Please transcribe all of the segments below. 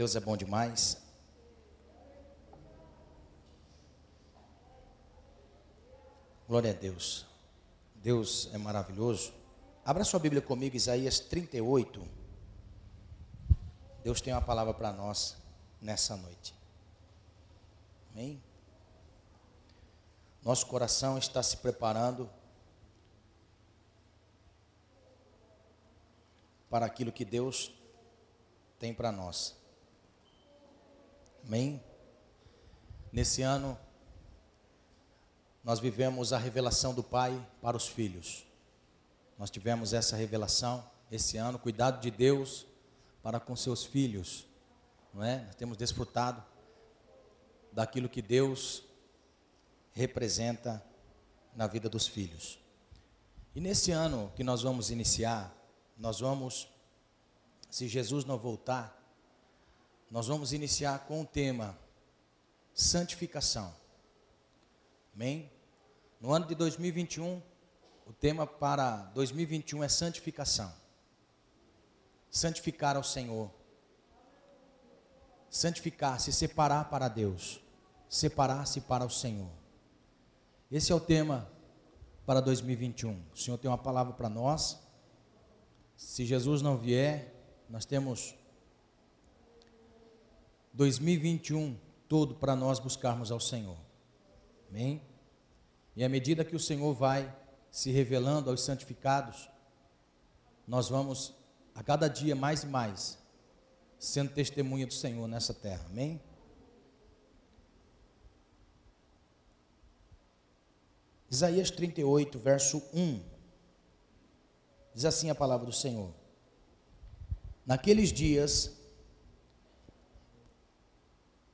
Deus é bom demais. Glória a Deus. Deus é maravilhoso. Abra sua Bíblia comigo, Isaías 38. Deus tem uma palavra para nós nessa noite. Amém? Nosso coração está se preparando para aquilo que Deus tem para nós. Amém? Nesse ano, nós vivemos a revelação do Pai para os filhos. Nós tivemos essa revelação esse ano, cuidado de Deus para com seus filhos, não é? Nós temos desfrutado daquilo que Deus representa na vida dos filhos. E nesse ano que nós vamos iniciar, nós vamos, se Jesus não voltar, nós vamos iniciar com o tema santificação. Amém? No ano de 2021, o tema para 2021 é santificação. Santificar ao Senhor. Santificar, se separar para Deus. Separar-se para o Senhor. Esse é o tema para 2021. O Senhor tem uma palavra para nós. Se Jesus não vier, nós temos 2021 todo para nós buscarmos ao Senhor. Amém? E à medida que o Senhor vai se revelando aos santificados, nós vamos a cada dia mais e mais sendo testemunha do Senhor nessa terra. Amém? Isaías 38, verso 1. Diz assim a palavra do Senhor: Naqueles dias,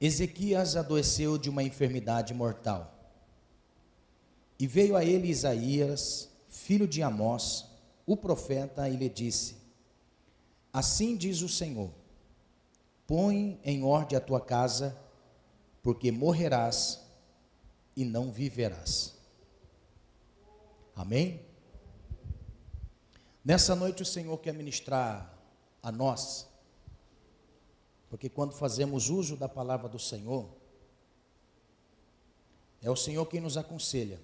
Ezequias adoeceu de uma enfermidade mortal. E veio a ele Isaías, filho de Amós, o profeta, e lhe disse: Assim diz o Senhor: Põe em ordem a tua casa, porque morrerás e não viverás. Amém? Nessa noite o Senhor quer ministrar a nós, porque quando fazemos uso da palavra do Senhor, é o Senhor quem nos aconselha.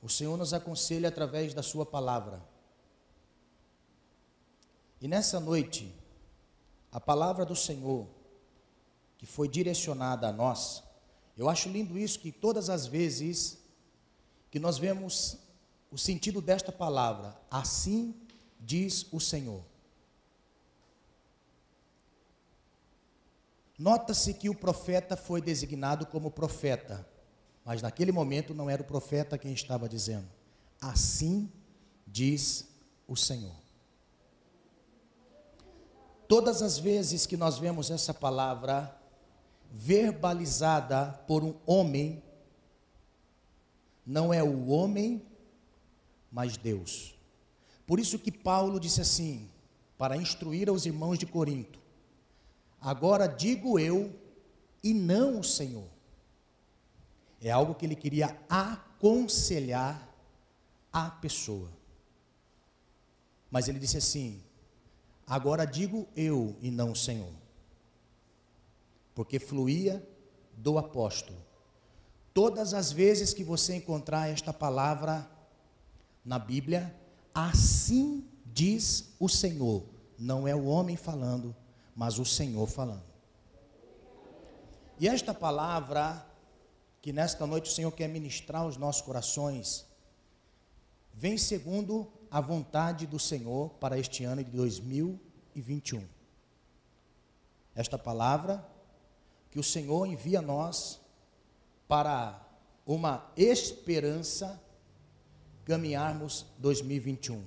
O Senhor nos aconselha através da Sua palavra. E nessa noite, a palavra do Senhor, que foi direcionada a nós, eu acho lindo isso, que todas as vezes que nós vemos o sentido desta palavra, assim diz o Senhor. Nota-se que o profeta foi designado como profeta, mas naquele momento não era o profeta quem estava dizendo. Assim diz o Senhor. Todas as vezes que nós vemos essa palavra verbalizada por um homem, não é o homem, mas Deus. Por isso que Paulo disse assim, para instruir aos irmãos de Corinto: Agora digo eu e não o Senhor. É algo que ele queria aconselhar a pessoa. Mas ele disse assim: Agora digo eu e não o Senhor. Porque fluía do apóstolo. Todas as vezes que você encontrar esta palavra na Bíblia, assim diz o Senhor. Não é o homem falando, mas o Senhor falando. E esta palavra, que nesta noite o Senhor quer ministrar aos nossos corações, vem segundo a vontade do Senhor para este ano de 2021. Esta palavra que o Senhor envia a nós para uma esperança caminharmos 2021.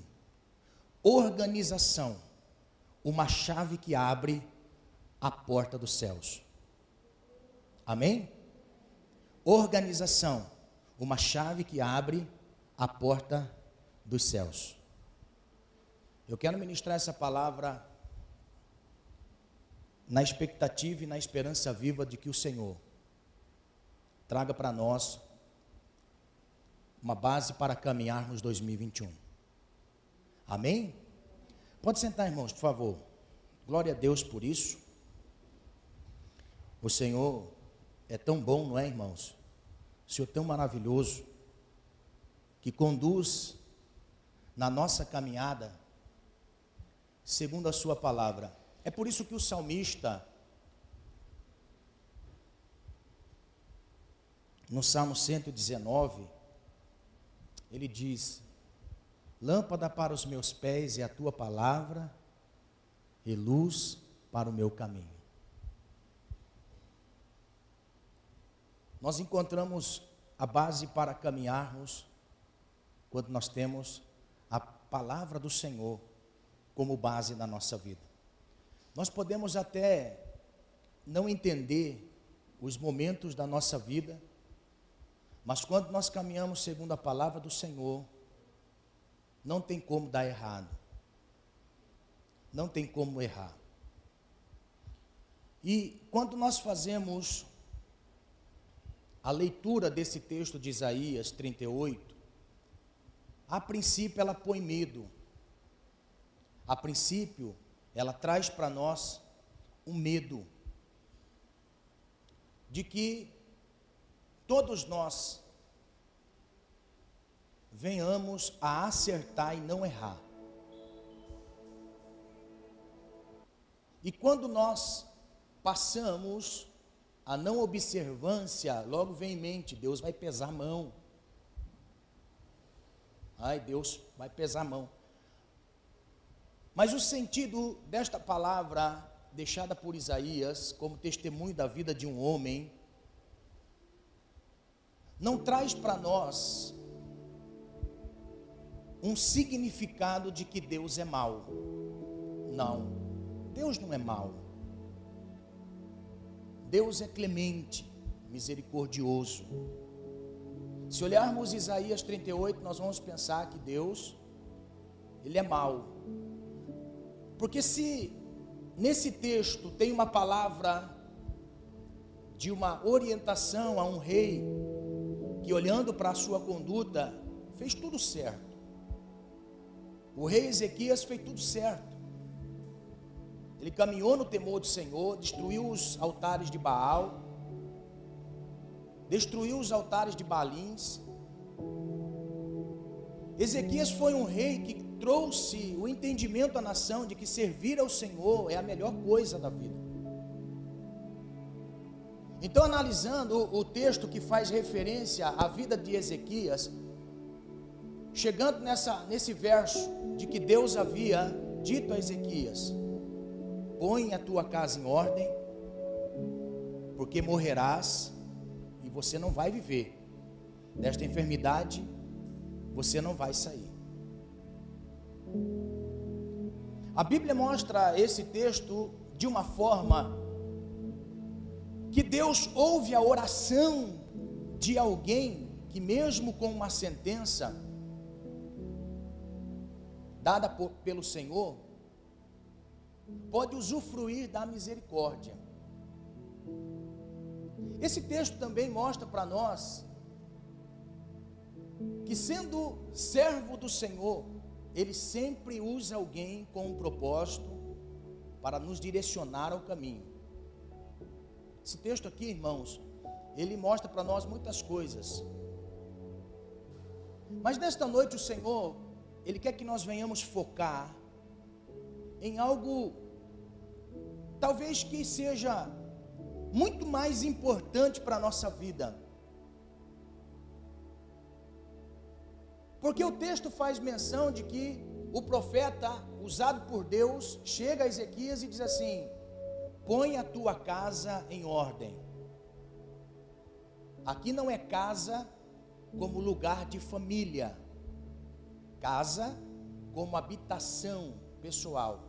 Organização uma chave que abre a porta dos céus. Amém? Organização, uma chave que abre a porta dos céus. Eu quero ministrar essa palavra na expectativa e na esperança viva de que o Senhor traga para nós uma base para caminharmos 2021. Amém? Pode sentar, irmãos, por favor. Glória a Deus por isso. O Senhor é tão bom, não é, irmãos? O Senhor é tão maravilhoso que conduz na nossa caminhada segundo a sua palavra. É por isso que o salmista no Salmo 119, ele diz: Lâmpada para os meus pés é a tua palavra, e luz para o meu caminho. Nós encontramos a base para caminharmos quando nós temos a palavra do Senhor como base na nossa vida. Nós podemos até não entender os momentos da nossa vida, mas quando nós caminhamos segundo a palavra do Senhor, não tem como dar errado. Não tem como errar. E quando nós fazemos a leitura desse texto de Isaías 38, a princípio ela põe medo. A princípio, ela traz para nós um medo de que todos nós venhamos a acertar e não errar. E quando nós passamos a não observância, logo vem em mente, Deus vai pesar a mão. Ai, Deus vai pesar a mão. Mas o sentido desta palavra deixada por Isaías como testemunho da vida de um homem não traz para nós um significado de que Deus é mau. Não, Deus não é mau. Deus é clemente, misericordioso. Se olharmos Isaías 38, nós vamos pensar que Deus, Ele é mau. Porque se nesse texto tem uma palavra de uma orientação a um rei que olhando para a sua conduta fez tudo certo. O rei Ezequias fez tudo certo. Ele caminhou no temor do Senhor, destruiu os altares de Baal, destruiu os altares de Balins. Ezequias foi um rei que trouxe o entendimento à nação de que servir ao Senhor é a melhor coisa da vida. Então, analisando o texto que faz referência à vida de Ezequias, chegando nessa, nesse verso de que Deus havia dito a Ezequias: põe a tua casa em ordem, porque morrerás e você não vai viver desta enfermidade, você não vai sair. A Bíblia mostra esse texto de uma forma que Deus ouve a oração de alguém que, mesmo com uma sentença dada por, pelo Senhor, pode usufruir da misericórdia. Esse texto também mostra para nós que, sendo servo do Senhor, ele sempre usa alguém com um propósito para nos direcionar ao caminho. Esse texto aqui, irmãos, ele mostra para nós muitas coisas. Mas nesta noite o Senhor, Ele quer que nós venhamos focar em algo, talvez que seja muito mais importante para a nossa vida. Porque o texto faz menção de que o profeta, usado por Deus, chega a Ezequias e diz assim: põe a tua casa em ordem. Aqui não é casa como lugar de família, casa como habitação pessoal.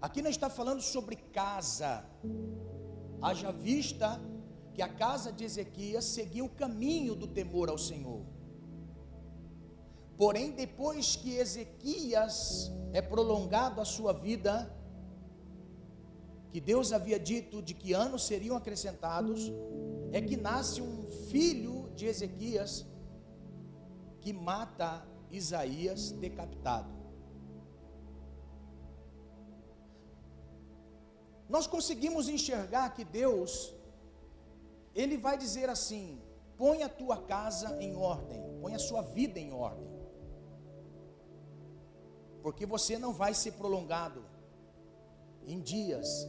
Aqui não está falando sobre casa, haja vista que a casa de Ezequias seguiu o caminho do temor ao Senhor. Porém, depois que Ezequias é prolongado a sua vida, que Deus havia dito de que anos seriam acrescentados, é que nasce um filho de Ezequias que mata Isaías decapitado. nós conseguimos enxergar que Deus, Ele vai dizer assim: põe a tua casa em ordem, põe a sua vida em ordem, porque você não vai ser prolongado em dias,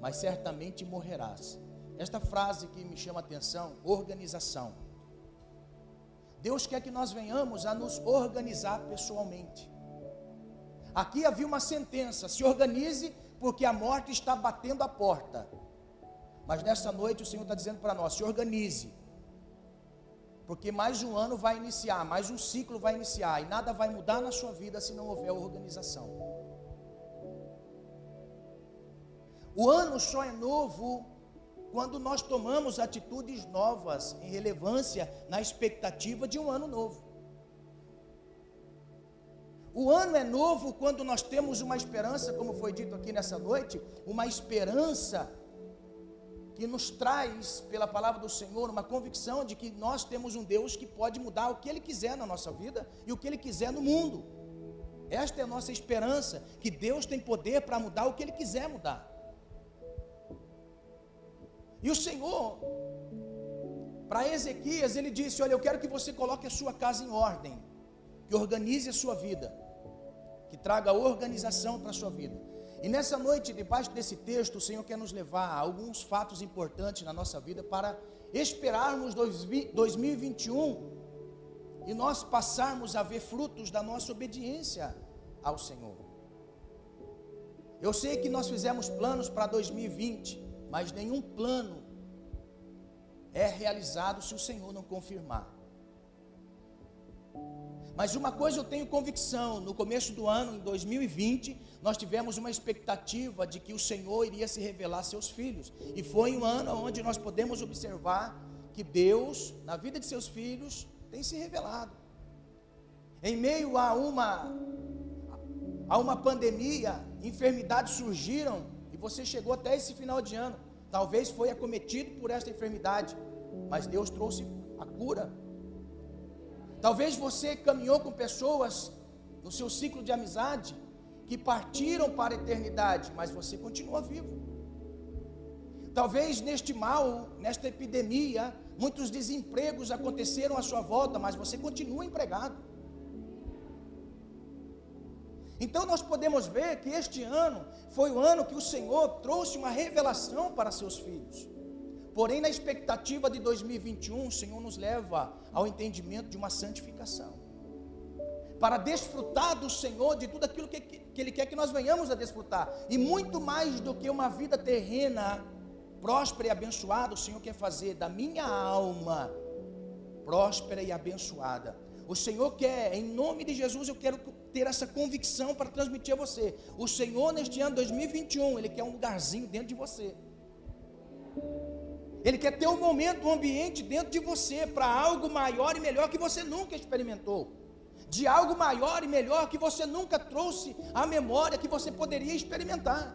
mas certamente morrerás. Esta frase que me chama a atenção, organização. Deus quer que nós venhamos a nos organizar pessoalmente. Aqui havia uma sentença: se organize, porque a morte está batendo a porta. Mas nessa noite o Senhor está dizendo para nós: se organize, porque mais um ano vai iniciar, mais um ciclo vai iniciar, e nada vai mudar na sua vida se não houver organização. O ano só é novo quando nós tomamos atitudes novas em relevância na expectativa de um ano novo. O ano é novo quando nós temos uma esperança, como foi dito aqui nessa noite, uma esperança que nos traz, pela palavra do Senhor, uma convicção de que nós temos um Deus que pode mudar o que Ele quiser na nossa vida e o que Ele quiser no mundo. Esta é a nossa esperança, que Deus tem poder para mudar o que Ele quiser mudar. E o Senhor, para Ezequias, ele disse: Olha, eu quero que você coloque a sua casa em ordem, que organize a sua vida, que traga organização para a sua vida. E nessa noite, debaixo desse texto, o Senhor quer nos levar a alguns fatos importantes na nossa vida para esperarmos 2021 e nós passarmos a ver frutos da nossa obediência ao Senhor. Eu sei que nós fizemos planos para 2020, mas nenhum plano é realizado se o Senhor não confirmar. Mas uma coisa eu tenho convicção: no começo do ano, em 2020, nós tivemos uma expectativa de que o Senhor iria se revelar a seus filhos. E foi um ano onde nós podemos observar que Deus, na vida de seus filhos, tem se revelado. Em meio a uma a uma pandemia, enfermidades surgiram você chegou até esse final de ano. Talvez foi acometido por esta enfermidade, mas Deus trouxe a cura Talvez você caminhou com pessoas no seu ciclo de amizade que partiram para a eternidade, mas você continua vivo. Talvez neste mal, nesta epidemia, muitos desempregos aconteceram à sua volta, mas você continua empregado. Então nós podemos ver que este ano foi o ano que o Senhor trouxe uma revelação para seus filhos. Porém, na expectativa de 2021, o Senhor nos leva ao entendimento de uma santificação. Para desfrutar do Senhor, de tudo aquilo que, que Ele quer que nós venhamos a desfrutar. E muito mais do que uma vida terrena, próspera e abençoada, o Senhor quer fazer da minha alma próspera e abençoada. O Senhor quer, em nome de Jesus, eu quero ter essa convicção para transmitir a você. O Senhor, neste ano 2021, Ele quer um lugarzinho dentro de você. Ele quer ter um momento, um ambiente dentro de você para algo maior e melhor que você nunca experimentou. De algo maior e melhor que você nunca trouxe à memória que você poderia experimentar.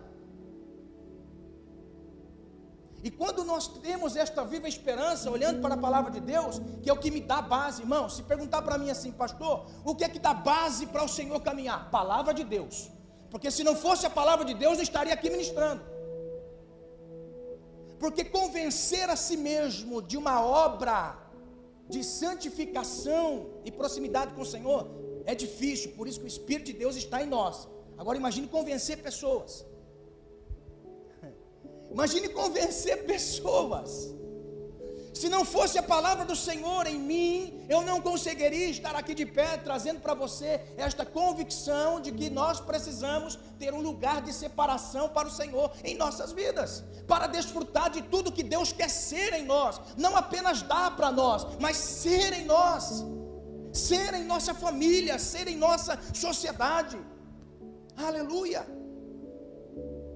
E quando nós temos esta viva esperança, olhando para a palavra de Deus, que é o que me dá base, irmão, se perguntar para mim assim, pastor, o que é que dá base para o Senhor caminhar? Palavra de Deus. Porque se não fosse a palavra de Deus, eu estaria aqui ministrando. Porque convencer a si mesmo de uma obra de santificação e proximidade com o Senhor é difícil, por isso que o Espírito de Deus está em nós. Agora imagine convencer pessoas. Imagine convencer pessoas. Se não fosse a palavra do Senhor em mim, eu não conseguiria estar aqui de pé trazendo para você esta convicção de que nós precisamos ter um lugar de separação para o Senhor em nossas vidas, para desfrutar de tudo que Deus quer ser em nós, não apenas dar para nós, mas ser em nós, ser em nossa família, ser em nossa sociedade. Aleluia!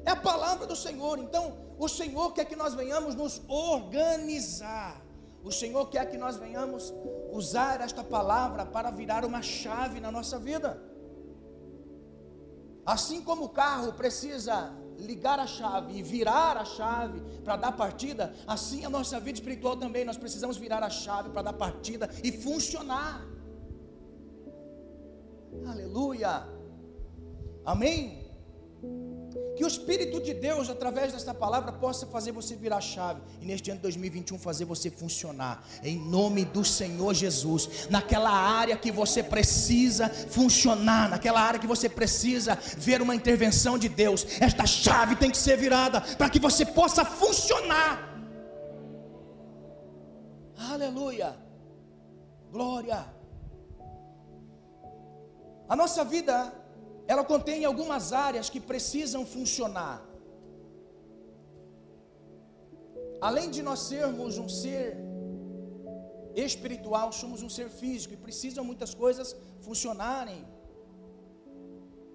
É a palavra do Senhor, então o Senhor quer que nós venhamos nos organizar. O Senhor quer que nós venhamos usar esta palavra para virar uma chave na nossa vida. Assim como o carro precisa ligar a chave e virar a chave para dar partida, assim a nossa vida espiritual também, nós precisamos virar a chave para dar partida e funcionar. Aleluia. Amém. Que o Espírito de Deus, através desta palavra, possa fazer você virar chave e neste ano de 2021 fazer você funcionar, em nome do Senhor Jesus, naquela área que você precisa funcionar, naquela área que você precisa ver uma intervenção de Deus. Esta chave tem que ser virada para que você possa funcionar. Aleluia, glória. A nossa vida ela contém algumas áreas que precisam funcionar. Além de nós sermos um ser espiritual, somos um ser físico e precisam muitas coisas funcionarem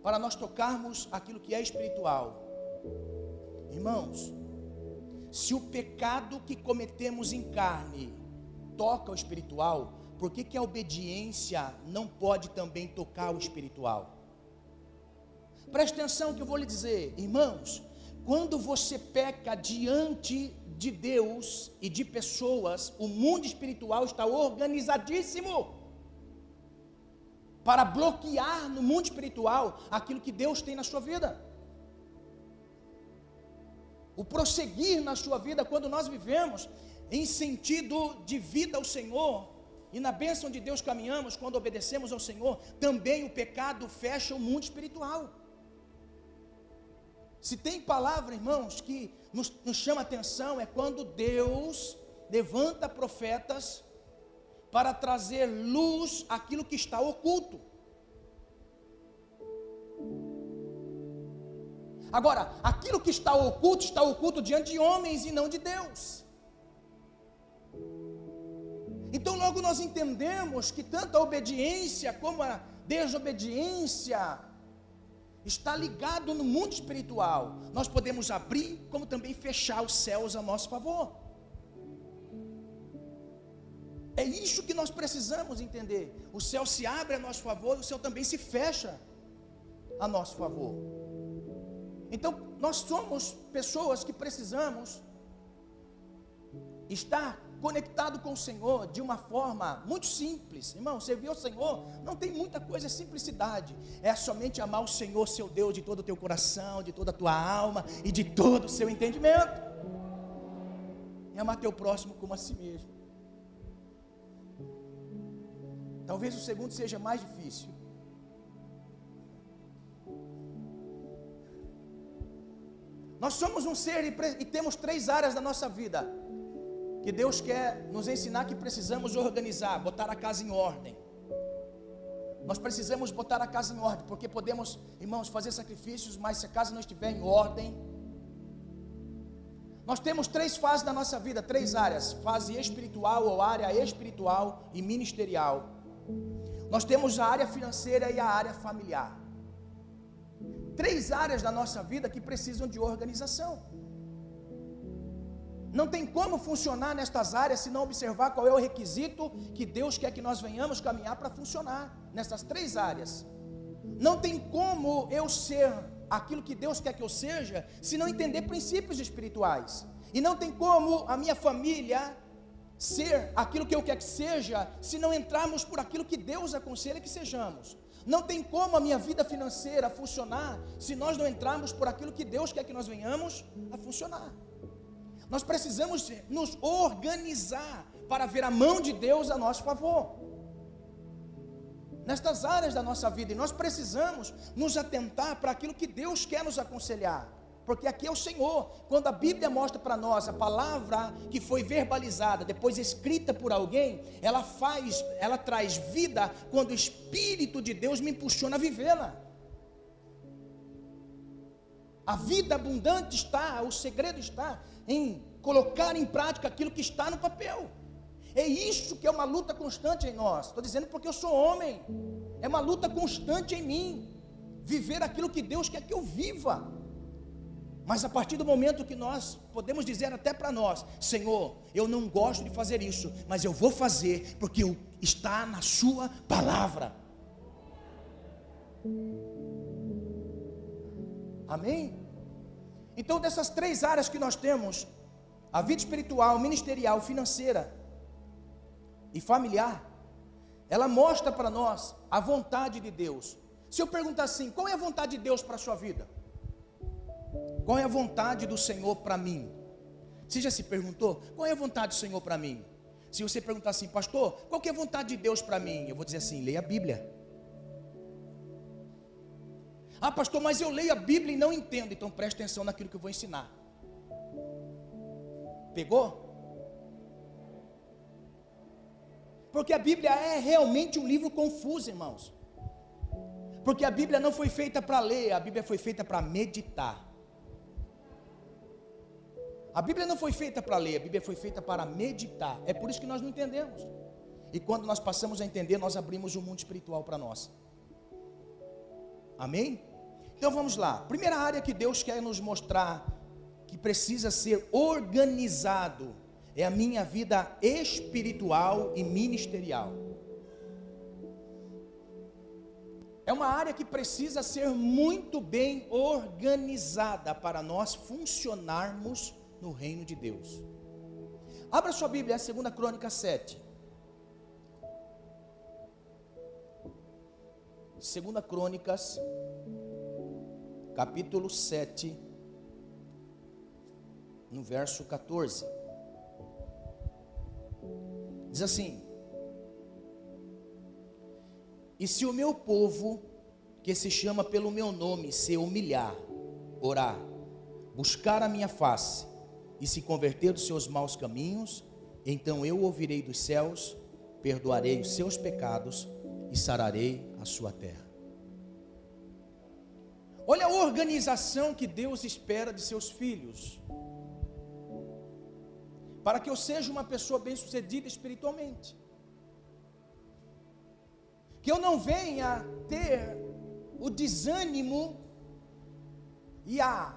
para nós tocarmos aquilo que é espiritual. Irmãos, se o pecado que cometemos em carne toca o espiritual, por que, que a obediência não pode também tocar o espiritual? Preste atenção que eu vou lhe dizer, irmãos, quando você peca diante de Deus e de pessoas, o mundo espiritual está organizadíssimo para bloquear no mundo espiritual aquilo que Deus tem na sua vida. O prosseguir na sua vida, quando nós vivemos em sentido de vida ao Senhor, e na bênção de Deus caminhamos, quando obedecemos ao Senhor, também o pecado fecha o mundo espiritual. Se tem palavra, irmãos, que nos, nos chama atenção, é quando Deus levanta profetas para trazer luz àquilo que está oculto. Agora, aquilo que está oculto, está oculto diante de homens e não de Deus. Então, logo nós entendemos que tanto a obediência como a desobediência está ligado no mundo espiritual. Nós podemos abrir, como também fechar os céus a nosso favor. É isso que nós precisamos entender. O céu se abre a nosso favor, o céu também se fecha a nosso favor. Então, nós somos pessoas que precisamos estar conectado com o Senhor de uma forma muito simples. Irmão, servir ao Senhor não tem muita coisa, é simplicidade. É somente amar o Senhor, seu Deus, de todo o teu coração, de toda a tua alma e de todo o seu entendimento. E amar teu próximo como a si mesmo. Talvez o segundo seja mais difícil. Nós somos um ser e, e temos três áreas da nossa vida que Deus quer nos ensinar que precisamos organizar, botar a casa em ordem. Nós precisamos botar a casa em ordem, porque podemos, irmãos, fazer sacrifícios, mas se a casa não estiver em ordem, nós temos três fases da nossa vida, três áreas: fase espiritual ou área espiritual e ministerial. Nós temos a área financeira e a área familiar. Três áreas da nossa vida que precisam de organização. Não tem como funcionar nestas áreas se não observar qual é o requisito que Deus quer que nós venhamos caminhar para funcionar nessas três áreas. Não tem como eu ser aquilo que Deus quer que eu seja se não entender princípios espirituais. E não tem como a minha família ser aquilo que eu quero que seja se não entrarmos por aquilo que Deus aconselha que sejamos. Não tem como a minha vida financeira funcionar se nós não entrarmos por aquilo que Deus quer que nós venhamos a funcionar. Nós precisamos nos organizar para ver a mão de Deus a nosso favor. Nestas áreas da nossa vida, e nós precisamos nos atentar para aquilo que Deus quer nos aconselhar. Porque aqui é o Senhor. Quando a Bíblia mostra para nós a palavra que foi verbalizada, depois escrita por alguém, ela faz, ela traz vida quando o Espírito de Deus me impulsiona a vivê-la. A vida abundante está, o segredo está em colocar em prática aquilo que está no papel. É isso que é uma luta constante em nós. Estou dizendo porque eu sou homem. É uma luta constante em mim. Viver aquilo que Deus quer que eu viva. Mas a partir do momento que nós podemos dizer até para nós: Senhor, eu não gosto de fazer isso, mas eu vou fazer porque está na Sua palavra. Amém? Então, dessas três áreas que nós temos, a vida espiritual, ministerial, financeira e familiar, ela mostra para nós a vontade de Deus. Se eu perguntar assim, qual é a vontade de Deus para a sua vida? Qual é a vontade do Senhor para mim? Você já se perguntou? Qual é a vontade do Senhor para mim? Se você perguntar assim, pastor, qual é a vontade de Deus para mim? Eu vou dizer assim: leia a Bíblia. Ah, pastor, mas eu leio a Bíblia e não entendo. Então preste atenção naquilo que eu vou ensinar. Pegou? Porque a Bíblia é realmente um livro confuso, irmãos. Porque a Bíblia não foi feita para ler, a Bíblia foi feita para meditar. A Bíblia não foi feita para ler, a Bíblia foi feita para meditar. É por isso que nós não entendemos. E quando nós passamos a entender, nós abrimos o mundo espiritual para nós. Amém? Então vamos lá. Primeira área que Deus quer nos mostrar que precisa ser organizado é a minha vida espiritual e ministerial. É uma área que precisa ser muito bem organizada para nós funcionarmos no reino de Deus. Abra sua Bíblia, 2 Crônica 7. 2 Crônicas, capítulo 7, no verso 14. Diz assim: E se o meu povo, que se chama pelo meu nome, se humilhar, orar, buscar a minha face e se converter dos seus maus caminhos, então eu ouvirei dos céus, perdoarei os seus pecados e sararei a sua terra. Olha a organização que Deus espera de seus filhos. Para que eu seja uma pessoa bem-sucedida espiritualmente que eu não venha ter o desânimo e a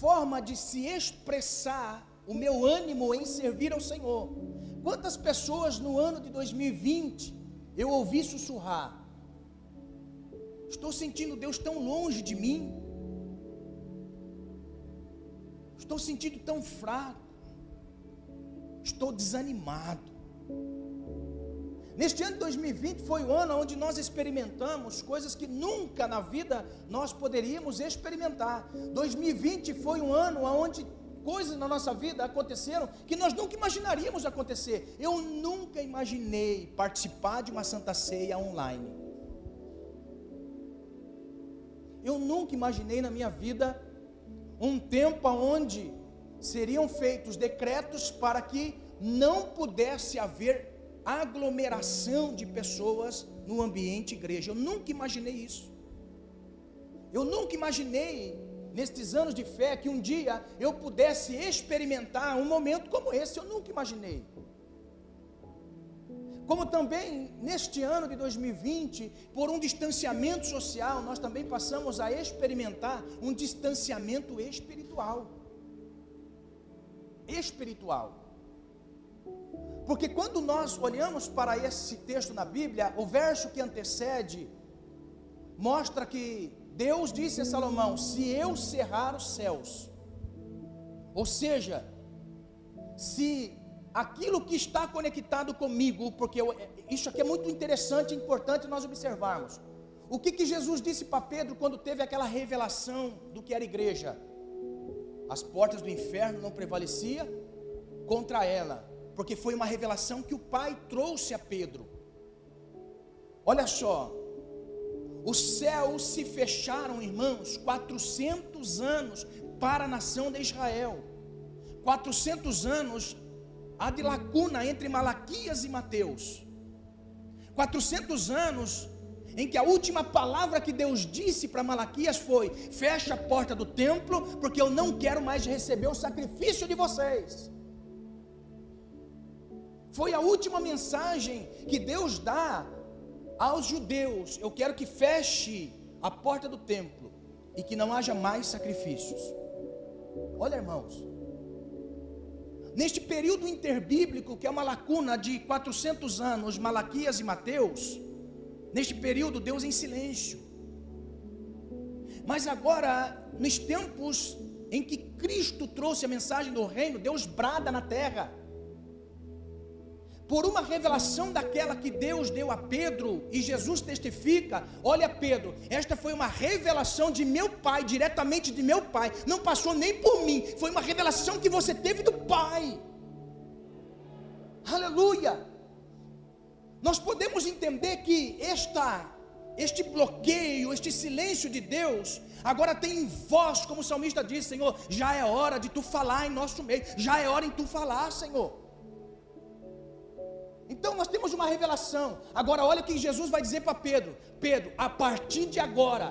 forma de se expressar o meu ânimo em servir ao Senhor. Quantas pessoas no ano de 2020 eu ouvi sussurrar: Estou sentindo Deus tão longe de mim, estou sentindo tão fraco, estou desanimado. Neste ano de 2020 foi o ano onde nós experimentamos coisas que nunca na vida nós poderíamos experimentar. 2020 foi um ano onde coisas na nossa vida aconteceram que nós nunca imaginaríamos acontecer. Eu nunca imaginei participar de uma Santa Ceia online. Eu nunca imaginei na minha vida um tempo onde seriam feitos decretos para que não pudesse haver aglomeração de pessoas no ambiente igreja. Eu nunca imaginei isso. Eu nunca imaginei, nestes anos de fé, que um dia eu pudesse experimentar um momento como esse. Eu nunca imaginei. Como também neste ano de 2020, por um distanciamento social, nós também passamos a experimentar um distanciamento espiritual. Espiritual. Porque quando nós olhamos para esse texto na Bíblia, o verso que antecede mostra que Deus disse a Salomão: Se eu cerrar os céus, ou seja, se aquilo que está conectado comigo, porque eu, isso aqui é muito interessante e importante nós observarmos. O que, que Jesus disse para Pedro quando teve aquela revelação do que era igreja? As portas do inferno não prevaleciam contra ela porque foi uma revelação que o Pai trouxe a Pedro. Olha só, os céus se fecharam, irmãos, 400 anos para a nação de Israel. 400 anos há de lacuna entre Malaquias e Mateus. 400 anos em que a última palavra que Deus disse para Malaquias foi: fecha a porta do templo, porque eu não quero mais receber o sacrifício de vocês. Foi a última mensagem que Deus dá aos judeus. Eu quero que feche a porta do templo e que não haja mais sacrifícios. Olha, irmãos, neste período interbíblico, que é uma lacuna de 400 anos, Malaquias e Mateus, neste período, Deus em silêncio. Mas agora, nos tempos em que Cristo trouxe a mensagem do reino, Deus brada na terra. Por uma revelação daquela que Deus deu a Pedro, e Jesus testifica: olha, Pedro, esta foi uma revelação de meu pai, diretamente de meu pai, não passou nem por mim, foi uma revelação que você teve do Pai. Aleluia! Nós podemos entender que esta, este bloqueio, este silêncio de Deus, agora tem voz, como o salmista diz: Senhor, já é hora de tu falar em nosso meio, já é hora em tu falar, Senhor. Então nós temos uma revelação. Agora olha o que Jesus vai dizer para Pedro: Pedro, a partir de agora,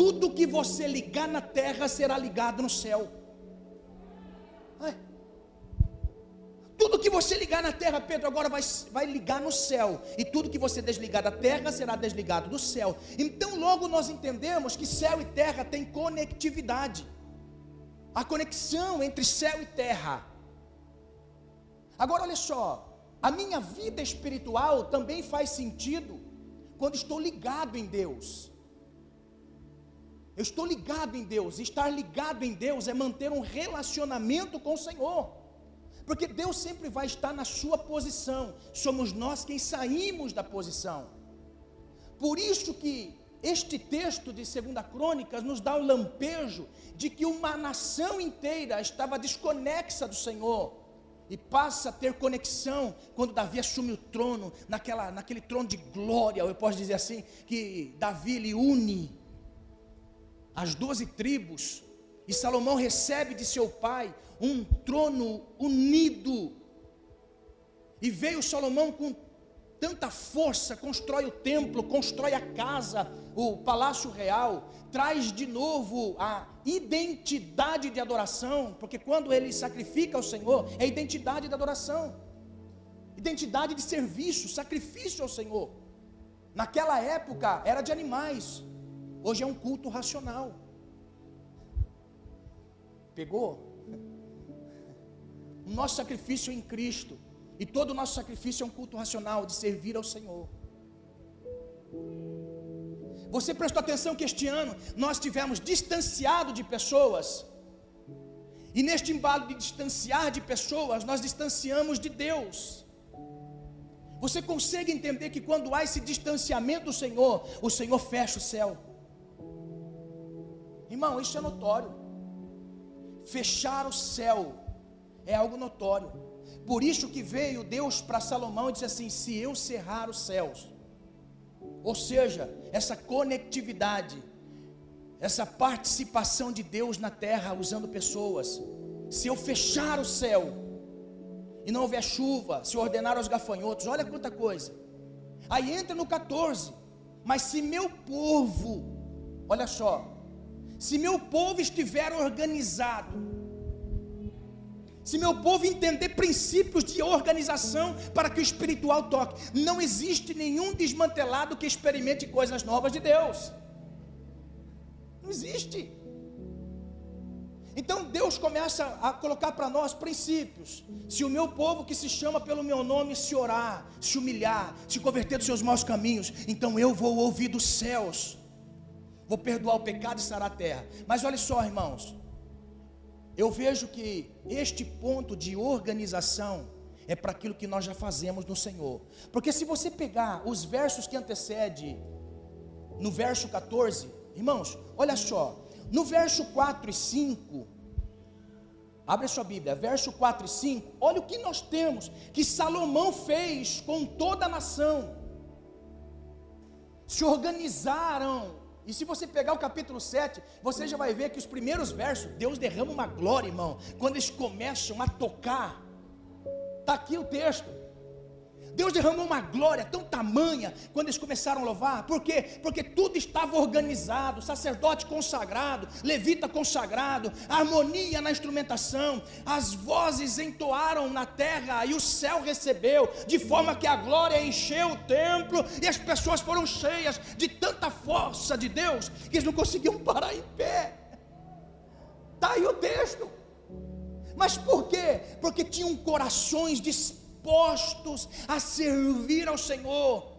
tudo que você ligar na terra será ligado no céu. Ai. Tudo que você ligar na terra, Pedro, agora vai, vai ligar no céu. E tudo que você desligar da terra será desligado do céu. Então, logo nós entendemos que céu e terra têm conectividade. A conexão entre céu e terra. Agora, olha só. A minha vida espiritual também faz sentido quando estou ligado em Deus. Eu estou ligado em Deus. Estar ligado em Deus é manter um relacionamento com o Senhor. Porque Deus sempre vai estar na sua posição. Somos nós quem saímos da posição. Por isso que este texto de 2 Crônicas nos dá o lampejo de que uma nação inteira estava desconexa do Senhor e passa a ter conexão quando Davi assume o trono, naquela, naquele trono de glória, eu posso dizer assim, que Davi lhe une as doze tribos, e Salomão recebe de seu pai um trono unido, e veio Salomão com tanta força, constrói o templo, constrói a casa, o palácio real, traz de novo a identidade de adoração, porque quando ele sacrifica ao Senhor, é identidade de adoração, identidade de serviço, sacrifício ao Senhor. Naquela época era de animais, hoje é um culto racional. Pegou? O nosso sacrifício em Cristo, e todo o nosso sacrifício é um culto racional de servir ao Senhor. Você prestou atenção que este ano nós tivemos distanciado de pessoas. E neste embalo de distanciar de pessoas, nós distanciamos de Deus. Você consegue entender que quando há esse distanciamento do Senhor, o Senhor fecha o céu? Irmão, isso é notório. Fechar o céu é algo notório. Por isso que veio Deus para Salomão e disse assim: Se eu cerrar os céus, ou seja, essa conectividade, essa participação de Deus na terra usando pessoas. Se eu fechar o céu e não houver chuva, se ordenar aos gafanhotos, olha quanta coisa. Aí entra no 14. Mas se meu povo, olha só, se meu povo estiver organizado, se meu povo entender princípios de organização para que o espiritual toque, não existe nenhum desmantelado que experimente coisas novas de Deus. Não existe. Então Deus começa a colocar para nós princípios. Se o meu povo que se chama pelo meu nome se orar, se humilhar, se converter dos seus maus caminhos, então eu vou ouvir dos céus, vou perdoar o pecado e sarar a terra. Mas olha só, irmãos, eu vejo que este ponto de organização é para aquilo que nós já fazemos no Senhor. Porque se você pegar os versos que antecede no verso 14, irmãos, olha só, no verso 4 e 5, abre a sua Bíblia, verso 4 e 5, olha o que nós temos que Salomão fez com toda a nação. Se organizaram e se você pegar o capítulo 7, você já vai ver que os primeiros versos, Deus derrama uma glória, irmão. Quando eles começam a tocar, está aqui o texto. Deus derramou uma glória tão tamanha quando eles começaram a louvar. Por quê? Porque tudo estava organizado, sacerdote consagrado, levita consagrado, harmonia na instrumentação, as vozes entoaram na terra e o céu recebeu, de forma que a glória encheu o templo e as pessoas foram cheias de tanta força de Deus que eles não conseguiam parar em pé. Está aí o texto. Mas por quê? Porque tinham corações dispostos dispostos a servir ao Senhor.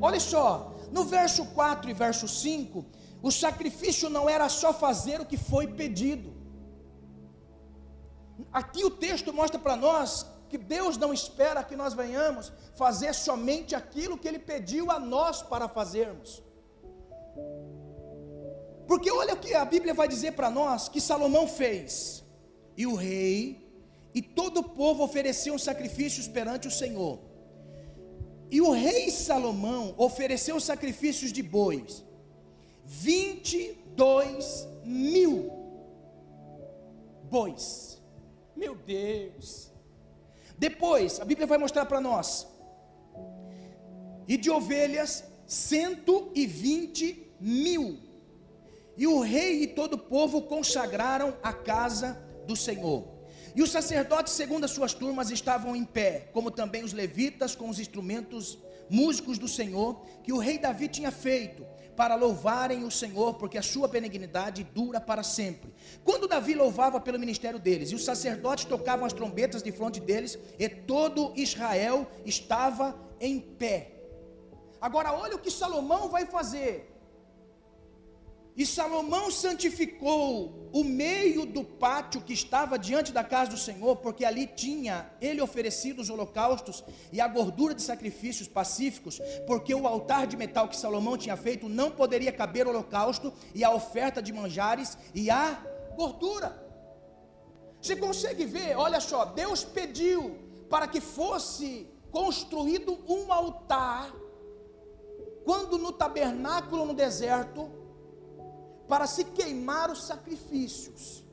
Olha só, no verso 4 e verso 5, o sacrifício não era só fazer o que foi pedido. Aqui o texto mostra para nós que Deus não espera que nós venhamos fazer somente aquilo que Ele pediu a nós para fazermos. Porque olha o que a Bíblia vai dizer para nós que Salomão fez. E o rei e todo o povo ofereciam sacrifícios perante o Senhor. E o rei Salomão ofereceu sacrifícios de bois, 22 mil bois. Meu Deus. Depois, a Bíblia vai mostrar para nós. E de ovelhas, 120 mil. E o rei e todo o povo consagraram a casa do Senhor. E os sacerdotes, segundo as suas turmas, estavam em pé, como também os levitas com os instrumentos músicos do Senhor, que o rei Davi tinha feito, para louvarem o Senhor, porque a sua benignidade dura para sempre. Quando Davi louvava pelo ministério deles, e os sacerdotes tocavam as trombetas de fronte deles, e todo Israel estava em pé. Agora, olha o que Salomão vai fazer. E Salomão santificou o meio do pátio que estava diante da casa do Senhor, porque ali tinha ele oferecido os holocaustos e a gordura de sacrifícios pacíficos, porque o altar de metal que Salomão tinha feito não poderia caber o holocausto e a oferta de manjares e a gordura. Você consegue ver? Olha só, Deus pediu para que fosse construído um altar, quando no tabernáculo no deserto, para se queimar os sacrifícios.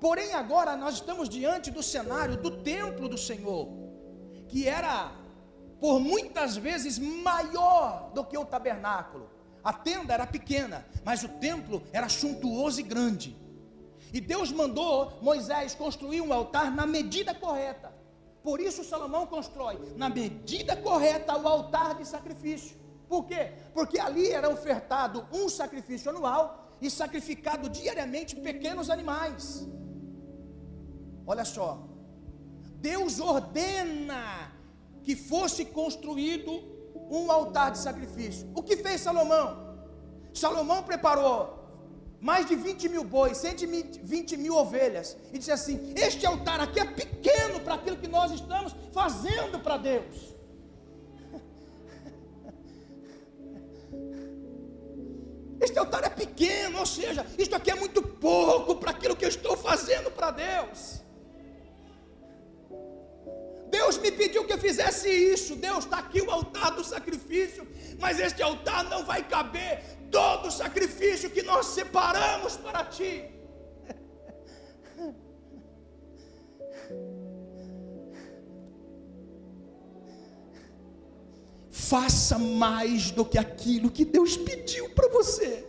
Porém, agora nós estamos diante do cenário do templo do Senhor, que era por muitas vezes maior do que o tabernáculo. A tenda era pequena, mas o templo era suntuoso e grande. E Deus mandou Moisés construir um altar na medida correta. Por isso Salomão constrói na medida correta o altar de sacrifício. Por quê? Porque ali era ofertado um sacrifício anual e sacrificado diariamente pequenos animais. Olha só, Deus ordena que fosse construído um altar de sacrifício. O que fez Salomão? Salomão preparou mais de 20 mil bois, 120 mil ovelhas, e disse assim: Este altar aqui é pequeno para aquilo que nós estamos fazendo para Deus. Este altar é pequeno, ou seja, isto aqui é muito pouco para aquilo que eu estou fazendo para Deus. Deus me pediu que eu fizesse isso. Deus está aqui o altar do sacrifício, mas este altar não vai caber todo o sacrifício que nós separamos para ti. Faça mais do que aquilo que Deus pediu para você.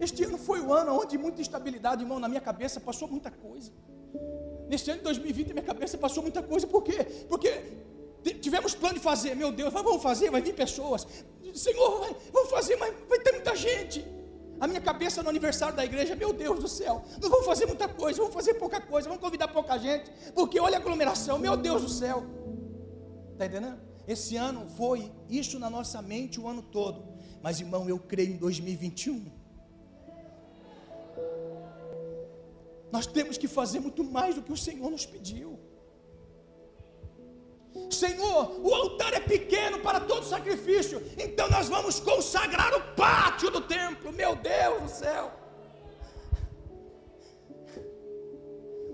Este ano foi o ano onde muita instabilidade, irmão, na minha cabeça passou muita coisa. Neste ano de 2020, minha cabeça passou muita coisa, por quê? Porque tivemos plano de fazer, meu Deus, vamos fazer, vai vir pessoas. Senhor, vai, vamos fazer, mas vai ter muita gente. A minha cabeça no aniversário da igreja, meu Deus do céu, não vamos fazer muita coisa, vamos fazer pouca coisa, vamos convidar pouca gente, porque olha a aglomeração, meu Deus do céu. Está entendendo? Esse ano foi isso na nossa mente o ano todo. Mas irmão, eu creio em 2021. Nós temos que fazer muito mais do que o Senhor nos pediu. Senhor, o altar é pequeno para todo sacrifício, então nós vamos consagrar o pátio do templo, meu Deus do céu.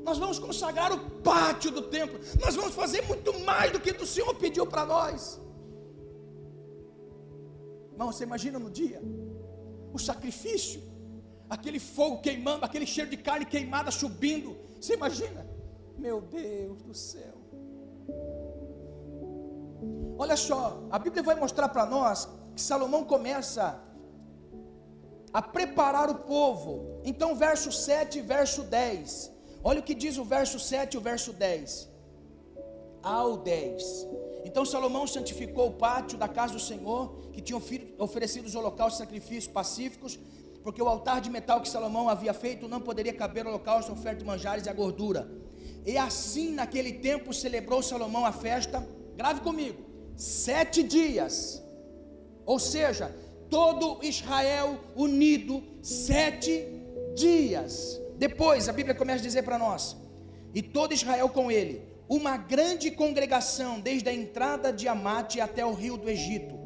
Nós vamos consagrar o pátio do templo, nós vamos fazer muito mais do que o Senhor pediu para nós. Irmão, você imagina no dia, o sacrifício, aquele fogo queimando, aquele cheiro de carne queimada subindo, você imagina? Meu Deus do céu. Olha só, a Bíblia vai mostrar para nós que Salomão começa a preparar o povo. Então, verso 7 e verso 10. Olha o que diz o verso 7 e o verso 10. Ao 10. Então Salomão santificou o pátio da casa do Senhor, que tinha oferecido os holocaustos e sacrifícios pacíficos, porque o altar de metal que Salomão havia feito não poderia caber holocausto, oferta de manjares e a gordura. E assim, naquele tempo, celebrou Salomão a festa, grave comigo, sete dias, ou seja, todo Israel unido sete dias. Depois a Bíblia começa a dizer para nós: e todo Israel com ele, uma grande congregação, desde a entrada de Amate até o rio do Egito.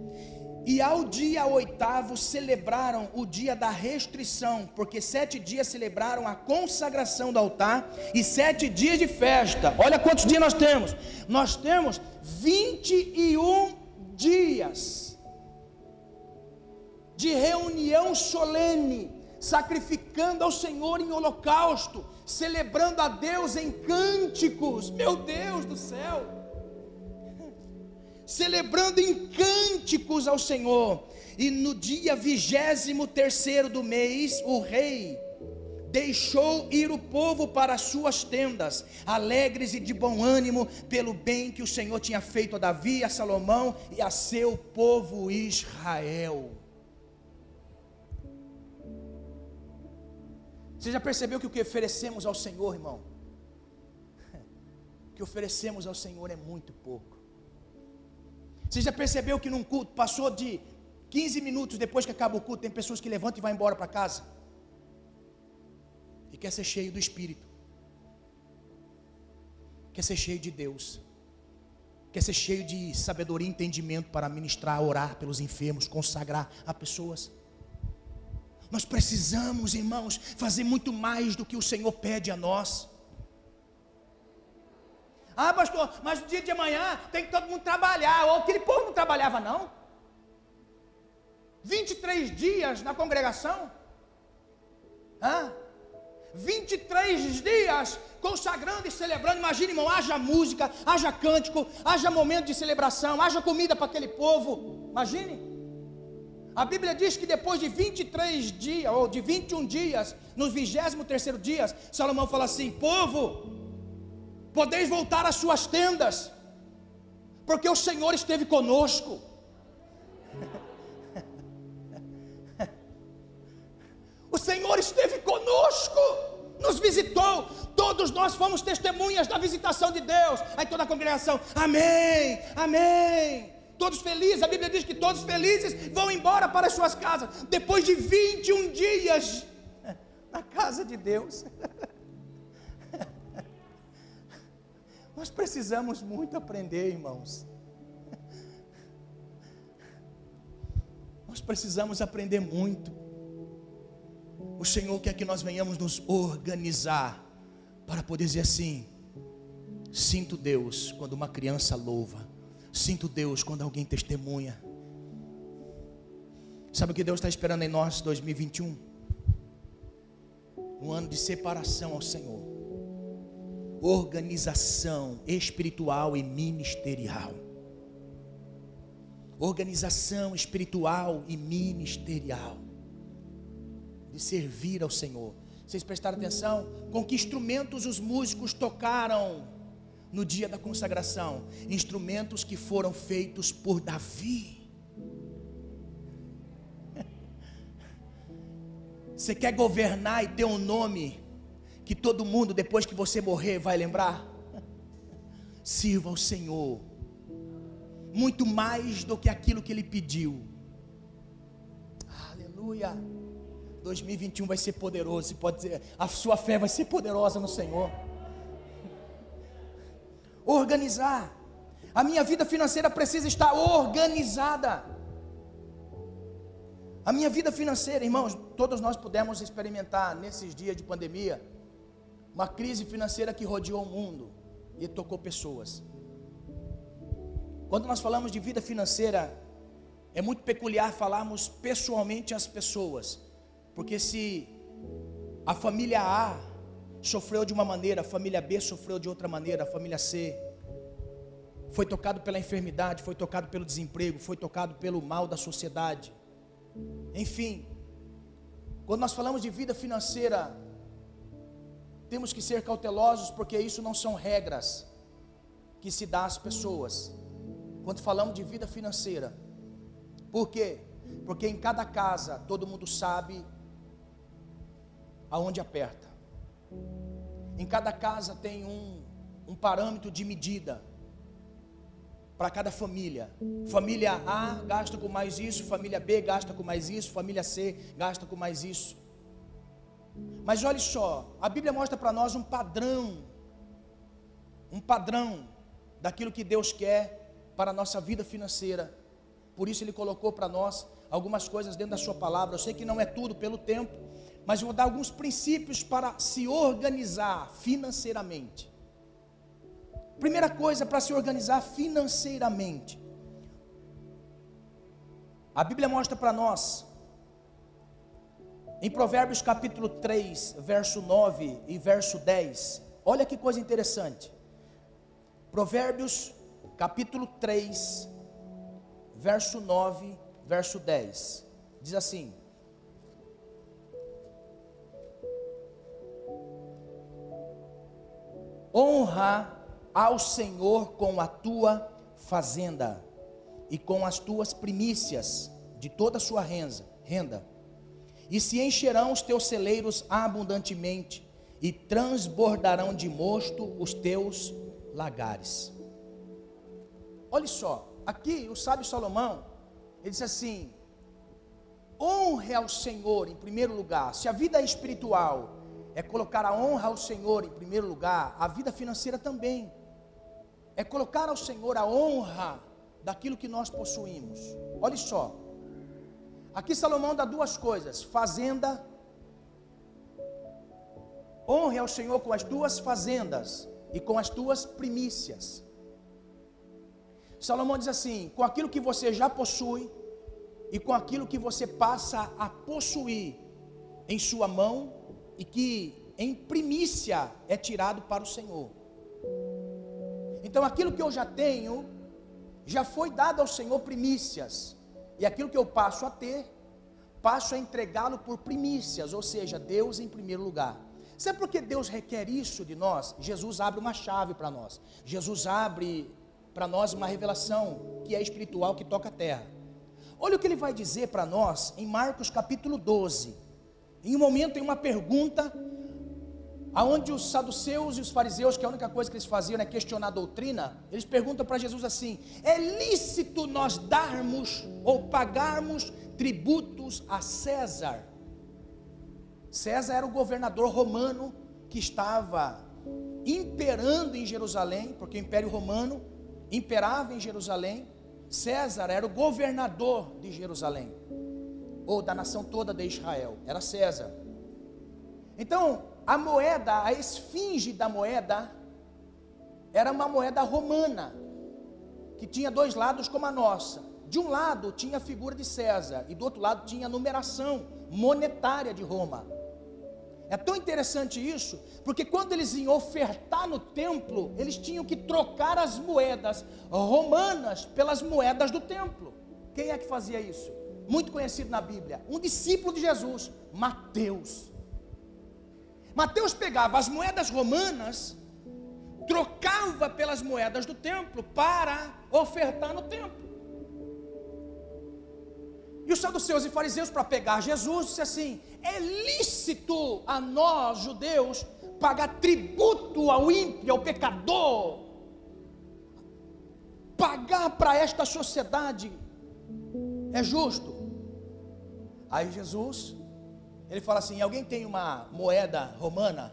E ao dia oitavo celebraram o dia da restrição, porque sete dias celebraram a consagração do altar e sete dias de festa. Olha quantos dias nós temos. Nós temos 21 dias de reunião solene, sacrificando ao Senhor em holocausto, celebrando a Deus em cânticos. Meu Deus do céu! Celebrando em cânticos ao Senhor. E no dia vigésimo terceiro do mês, o rei deixou ir o povo para as suas tendas, alegres e de bom ânimo, pelo bem que o Senhor tinha feito a Davi, a Salomão e a seu povo Israel. Você já percebeu que o que oferecemos ao Senhor, irmão? O que oferecemos ao Senhor é muito pouco. Você já percebeu que num culto passou de 15 minutos depois que acaba o culto, tem pessoas que levantam e vão embora para casa? E quer ser cheio do Espírito, quer ser cheio de Deus, quer ser cheio de sabedoria e entendimento para ministrar, orar pelos enfermos, consagrar a pessoas. Nós precisamos, irmãos, fazer muito mais do que o Senhor pede a nós. Ah, pastor, mas no dia de amanhã tem que todo mundo trabalhar. Ou aquele povo não trabalhava, não. 23 dias na congregação. Ah, 23 dias consagrando e celebrando. Imagine, irmão, haja música, haja cântico, haja momento de celebração, haja comida para aquele povo. Imagine. A Bíblia diz que depois de 23 dias, ou de 21 dias, no 23 dia, Salomão fala assim: povo, podeis voltar às suas tendas, porque o Senhor esteve conosco. O Senhor esteve conosco, nos visitou, todos nós fomos testemunhas da visitação de Deus. Aí toda a congregação, amém, amém. Todos felizes, a Bíblia diz que todos felizes vão embora para as suas casas, depois de 21 dias na casa de Deus. Nós precisamos muito aprender, irmãos. Nós precisamos aprender muito. O Senhor quer que nós venhamos nos organizar para poder dizer assim: sinto Deus quando uma criança louva, sinto Deus quando alguém testemunha. Sabe o que Deus está esperando em nós 2021? Um ano de separação ao Senhor organização espiritual e ministerial. Organização espiritual e ministerial. De servir ao Senhor. Vocês prestaram atenção? Com que instrumentos os músicos tocaram no dia da consagração? Instrumentos que foram feitos por Davi. Você quer governar e ter um nome que todo mundo, depois que você morrer, vai lembrar? Sirva ao Senhor, muito mais do que aquilo que Ele pediu. Aleluia. 2021 vai ser poderoso. Você pode dizer, a sua fé vai ser poderosa no Senhor. Organizar. A minha vida financeira precisa estar organizada. A minha vida financeira, irmãos, todos nós pudemos experimentar nesses dias de pandemia uma crise financeira que rodeou o mundo e tocou pessoas. Quando nós falamos de vida financeira, é muito peculiar falarmos pessoalmente às pessoas, porque se a família A sofreu de uma maneira, a família B sofreu de outra maneira, a família C foi tocado pela enfermidade, foi tocado pelo desemprego, foi tocado pelo mal da sociedade. Enfim, quando nós falamos de vida financeira, temos que ser cautelosos porque isso não são regras que se dá às pessoas. Quando falamos de vida financeira, por quê? Porque em cada casa todo mundo sabe aonde aperta. Em cada casa tem um, um parâmetro de medida para cada família. Família A gasta com mais isso, família B gasta com mais isso, família C gasta com mais isso. Mas olhe só, a Bíblia mostra para nós um padrão, um padrão daquilo que Deus quer para a nossa vida financeira. Por isso Ele colocou para nós algumas coisas dentro da Sua palavra. Eu sei que não é tudo pelo tempo, mas vou dar alguns princípios para se organizar financeiramente. Primeira coisa para se organizar financeiramente. A Bíblia mostra para nós em Provérbios capítulo 3, verso 9 e verso 10, olha que coisa interessante. Provérbios capítulo 3, verso 9, verso 10. Diz assim: Honra ao Senhor com a tua fazenda e com as tuas primícias de toda a sua renda e se encherão os teus celeiros abundantemente, e transbordarão de mosto os teus lagares. Olha só, aqui o sábio Salomão, ele diz assim: honre ao Senhor em primeiro lugar. Se a vida espiritual é colocar a honra ao Senhor em primeiro lugar, a vida financeira também é colocar ao Senhor a honra daquilo que nós possuímos. Olha só, Aqui Salomão dá duas coisas: fazenda. Honre ao Senhor com as tuas fazendas e com as tuas primícias. Salomão diz assim: com aquilo que você já possui e com aquilo que você passa a possuir em sua mão e que em primícia é tirado para o Senhor. Então aquilo que eu já tenho já foi dado ao Senhor primícias. E aquilo que eu passo a ter, passo a entregá-lo por primícias, ou seja, Deus em primeiro lugar. Sabe por que Deus requer isso de nós? Jesus abre uma chave para nós. Jesus abre para nós uma revelação que é espiritual, que toca a terra. Olha o que ele vai dizer para nós em Marcos capítulo 12. Em um momento, em uma pergunta, aonde os saduceus e os fariseus, que a única coisa que eles faziam é questionar a doutrina, eles perguntam para Jesus assim: é lícito nós darmos ou pagarmos tributos a César? César era o governador romano que estava imperando em Jerusalém, porque o Império Romano imperava em Jerusalém. César era o governador de Jerusalém, ou da nação toda de Israel, era César. Então, a moeda, a esfinge da moeda, era uma moeda romana, que tinha dois lados como a nossa. De um lado tinha a figura de César, e do outro lado tinha a numeração monetária de Roma. É tão interessante isso, porque quando eles iam ofertar no templo, eles tinham que trocar as moedas romanas pelas moedas do templo. Quem é que fazia isso? Muito conhecido na Bíblia, um discípulo de Jesus, Mateus. Mateus pegava as moedas romanas, trocava pelas moedas do templo para ofertar no templo. E os saduceus e fariseus, para pegar Jesus, disse assim: é lícito a nós, judeus, pagar tributo ao ímpio, ao pecador, pagar para esta sociedade, é justo. Aí Jesus ele fala assim: alguém tem uma moeda romana?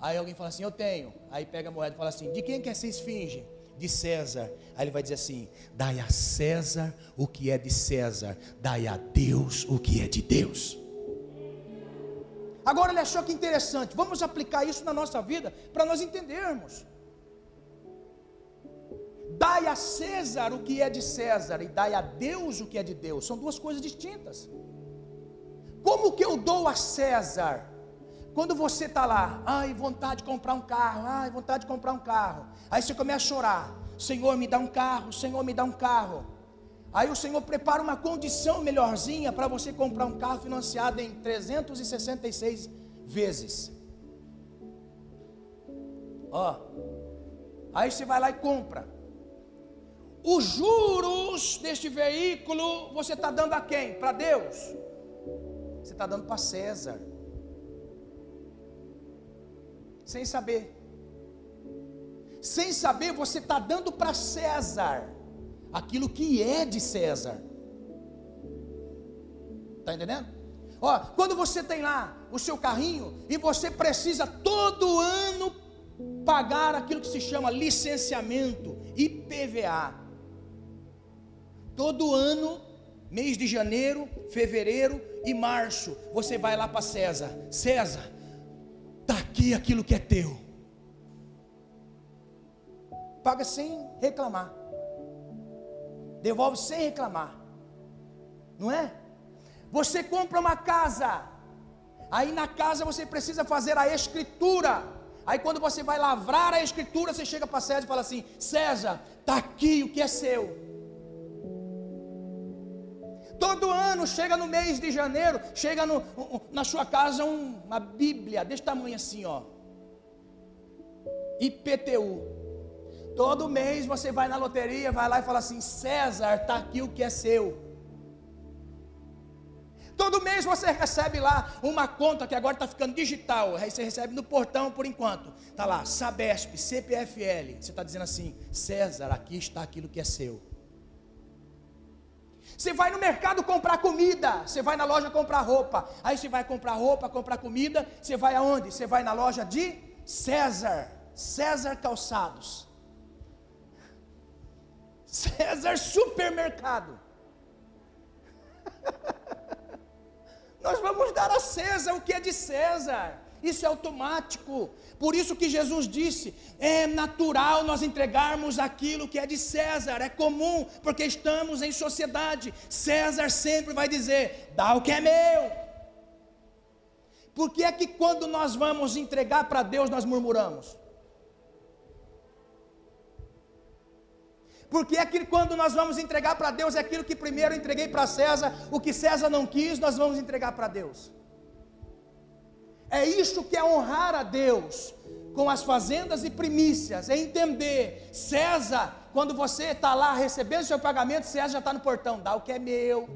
Aí alguém fala assim: eu tenho. Aí pega a moeda e fala assim: de quem que é essa esfinge? De César. Aí ele vai dizer assim: dai a César o que é de César, dai a Deus o que é de Deus. Agora ele achou que interessante, vamos aplicar isso na nossa vida para nós entendermos. Dai a César o que é de César e dai a Deus o que é de Deus. São duas coisas distintas. Como que eu dou a César? Quando você está lá, ai, vontade de comprar um carro, ai, vontade de comprar um carro. Aí você começa a chorar: Senhor, me dá um carro, Senhor, me dá um carro. Aí o Senhor prepara uma condição melhorzinha para você comprar um carro financiado em 366 vezes. Ó, aí você vai lá e compra. Os juros deste veículo você está dando a quem? Para Deus? Você está dando para César. Sem saber. Sem saber, você está dando para César aquilo que é de César. Está entendendo? Ó, quando você tem lá o seu carrinho e você precisa todo ano pagar aquilo que se chama licenciamento, IPVA. Todo ano, mês de janeiro, fevereiro e março, você vai lá para César. César, está aqui aquilo que é teu. Paga sem reclamar. Devolve sem reclamar. Não é? Você compra uma casa. Aí na casa você precisa fazer a escritura. Aí quando você vai lavrar a escritura, você chega para César e fala assim: César, está aqui o que é seu. Todo ano, chega no mês de janeiro, chega no, na sua casa uma Bíblia desse tamanho assim, ó. IPTU. Todo mês você vai na loteria, vai lá e fala assim: César, está aqui o que é seu. Todo mês você recebe lá uma conta que agora está ficando digital. Aí você recebe no portão por enquanto. Está lá, Sabesp, CPFL. Você está dizendo assim: César, aqui está aquilo que é seu. Você vai no mercado comprar comida, você vai na loja comprar roupa. Aí você vai comprar roupa, comprar comida, você vai aonde? Você vai na loja de César, César Calçados. César Supermercado. Nós vamos dar a César o que é de César. Isso é automático. Por isso que Jesus disse: é natural nós entregarmos aquilo que é de César, é comum, porque estamos em sociedade. César sempre vai dizer: dá o que é meu. Por que é que quando nós vamos entregar para Deus nós murmuramos? Porque é que quando nós vamos entregar para Deus é aquilo que primeiro entreguei para César, o que César não quis, nós vamos entregar para Deus. É isso que é honrar a Deus com as fazendas e primícias, é entender. César, quando você está lá recebendo seu pagamento, César já está no portão, dá o que é meu.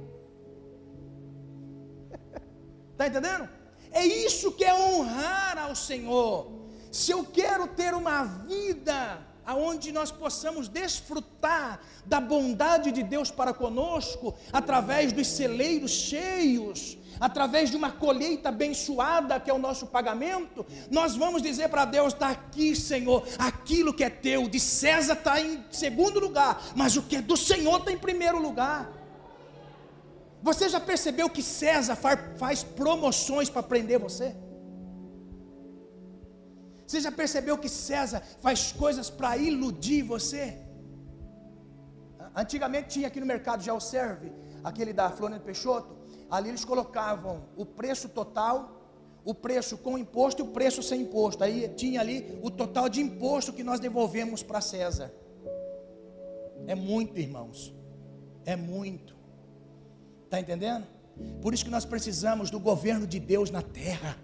Está entendendo? É isso que é honrar ao Senhor. Se eu quero ter uma vida aonde nós possamos desfrutar da bondade de Deus para conosco, através dos celeiros cheios, através de uma colheita abençoada, que é o nosso pagamento, nós vamos dizer para Deus: está aqui, Senhor, aquilo que é teu, de César está em segundo lugar, mas o que é do Senhor está em primeiro lugar. Você já percebeu que César faz promoções para prender você? Você já percebeu que César faz coisas para iludir você? Antigamente tinha aqui no mercado já o serve, aquele da Floriano Peixoto, ali eles colocavam o preço total, o preço com imposto e o preço sem imposto. Aí tinha ali o total de imposto que nós devolvemos para César. É muito, irmãos. É muito. Está entendendo? Por isso que nós precisamos do governo de Deus na terra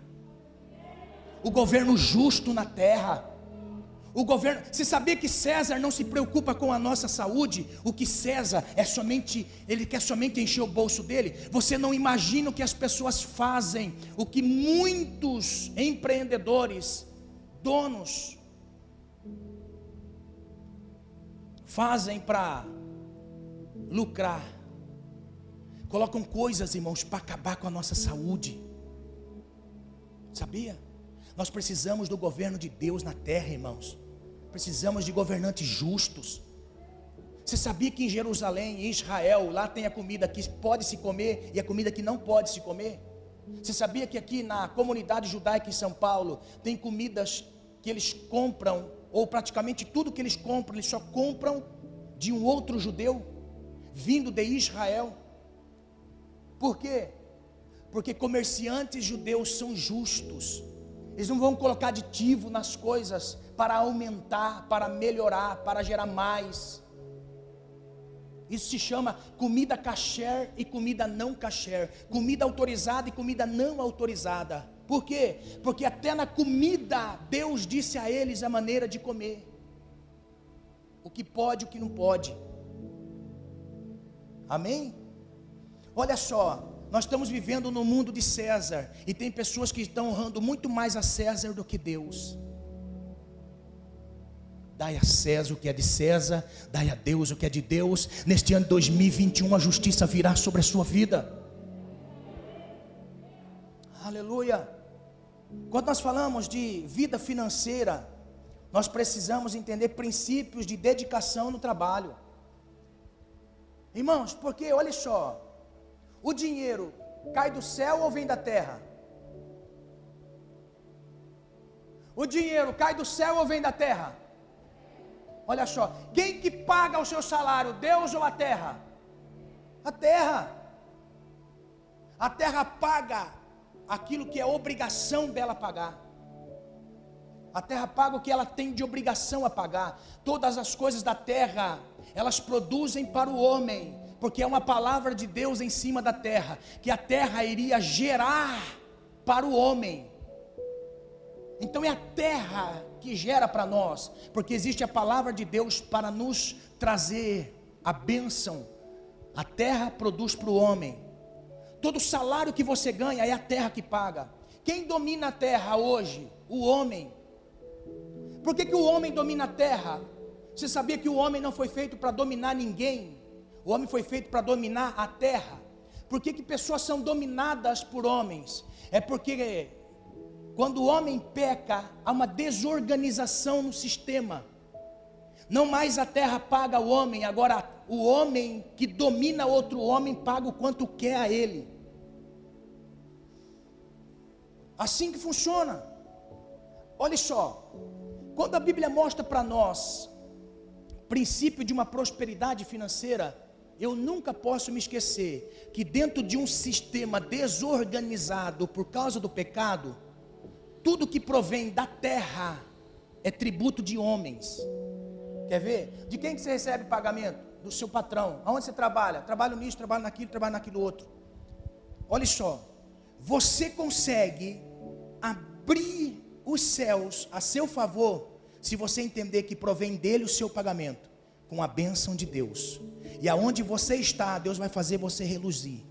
o governo justo na terra. O governo, você sabia que César não se preocupa com a nossa saúde? O que César é somente, ele quer somente encher o bolso dele. Você não imagina o que as pessoas fazem, o que muitos empreendedores, donos, fazem para lucrar. Colocam coisas, irmãos, para acabar com a nossa saúde. Sabia? Nós precisamos do governo de Deus na terra, irmãos. Precisamos de governantes justos. Você sabia que em Jerusalém, em Israel, lá tem a comida que pode se comer e a comida que não pode se comer? Você sabia que aqui na comunidade judaica em São Paulo tem comidas que eles compram, ou praticamente tudo que eles compram, eles só compram de um outro judeu, vindo de Israel? Por quê? Porque comerciantes judeus são justos. Eles não vão colocar aditivo nas coisas para aumentar, para melhorar, para gerar mais. Isso se chama comida kasher e comida não kasher, comida autorizada e comida não autorizada. Por quê? Porque até na comida Deus disse a eles a maneira de comer. O que pode, o que não pode. Amém? Olha só, nós estamos vivendo no mundo de César e tem pessoas que estão honrando muito mais a César do que Deus. Dai a César o que é de César, dai a Deus o que é de Deus. Neste ano de 2021 a justiça virá sobre a sua vida. Aleluia. Quando nós falamos de vida financeira, nós precisamos entender princípios de dedicação no trabalho. Irmãos, porque olha só, o dinheiro cai do céu ou vem da terra? O dinheiro cai do céu ou vem da terra? Olha só, quem que paga o seu salário, Deus ou a terra? A terra. A terra paga aquilo que é obrigação dela pagar. A terra paga o que ela tem de obrigação a pagar. Todas as coisas da terra, elas produzem para o homem, porque é uma palavra de Deus em cima da terra, que a terra iria gerar para o homem. Então é a terra que gera para nós, porque existe a palavra de Deus para nos trazer a bênção. A terra produz para o homem. Todo salário que você ganha é a terra que paga. Quem domina a terra hoje? O homem. Por que, que o homem domina a terra? Você sabia que o homem não foi feito para dominar ninguém? O homem foi feito para dominar a terra. Por que, que pessoas são dominadas por homens? É porque quando o homem peca, há uma desorganização no sistema. Não mais a terra paga o homem, agora o homem que domina outro homem paga o quanto quer a ele. Assim que funciona. Olha só, quando a Bíblia mostra para nós princípio de uma prosperidade financeira, eu nunca posso me esquecer que dentro de um sistema desorganizado por causa do pecado, tudo que provém da terra é tributo de homens. Quer ver? De quem que você recebe pagamento? Do seu patrão. Aonde você trabalha? Trabalho nisso, trabalho naquilo, trabalho naquilo outro. Olha só. Você consegue abrir os céus a seu favor se você entender que provém dele o seu pagamento com a bênção de Deus. E aonde você está, Deus vai fazer você reluzir.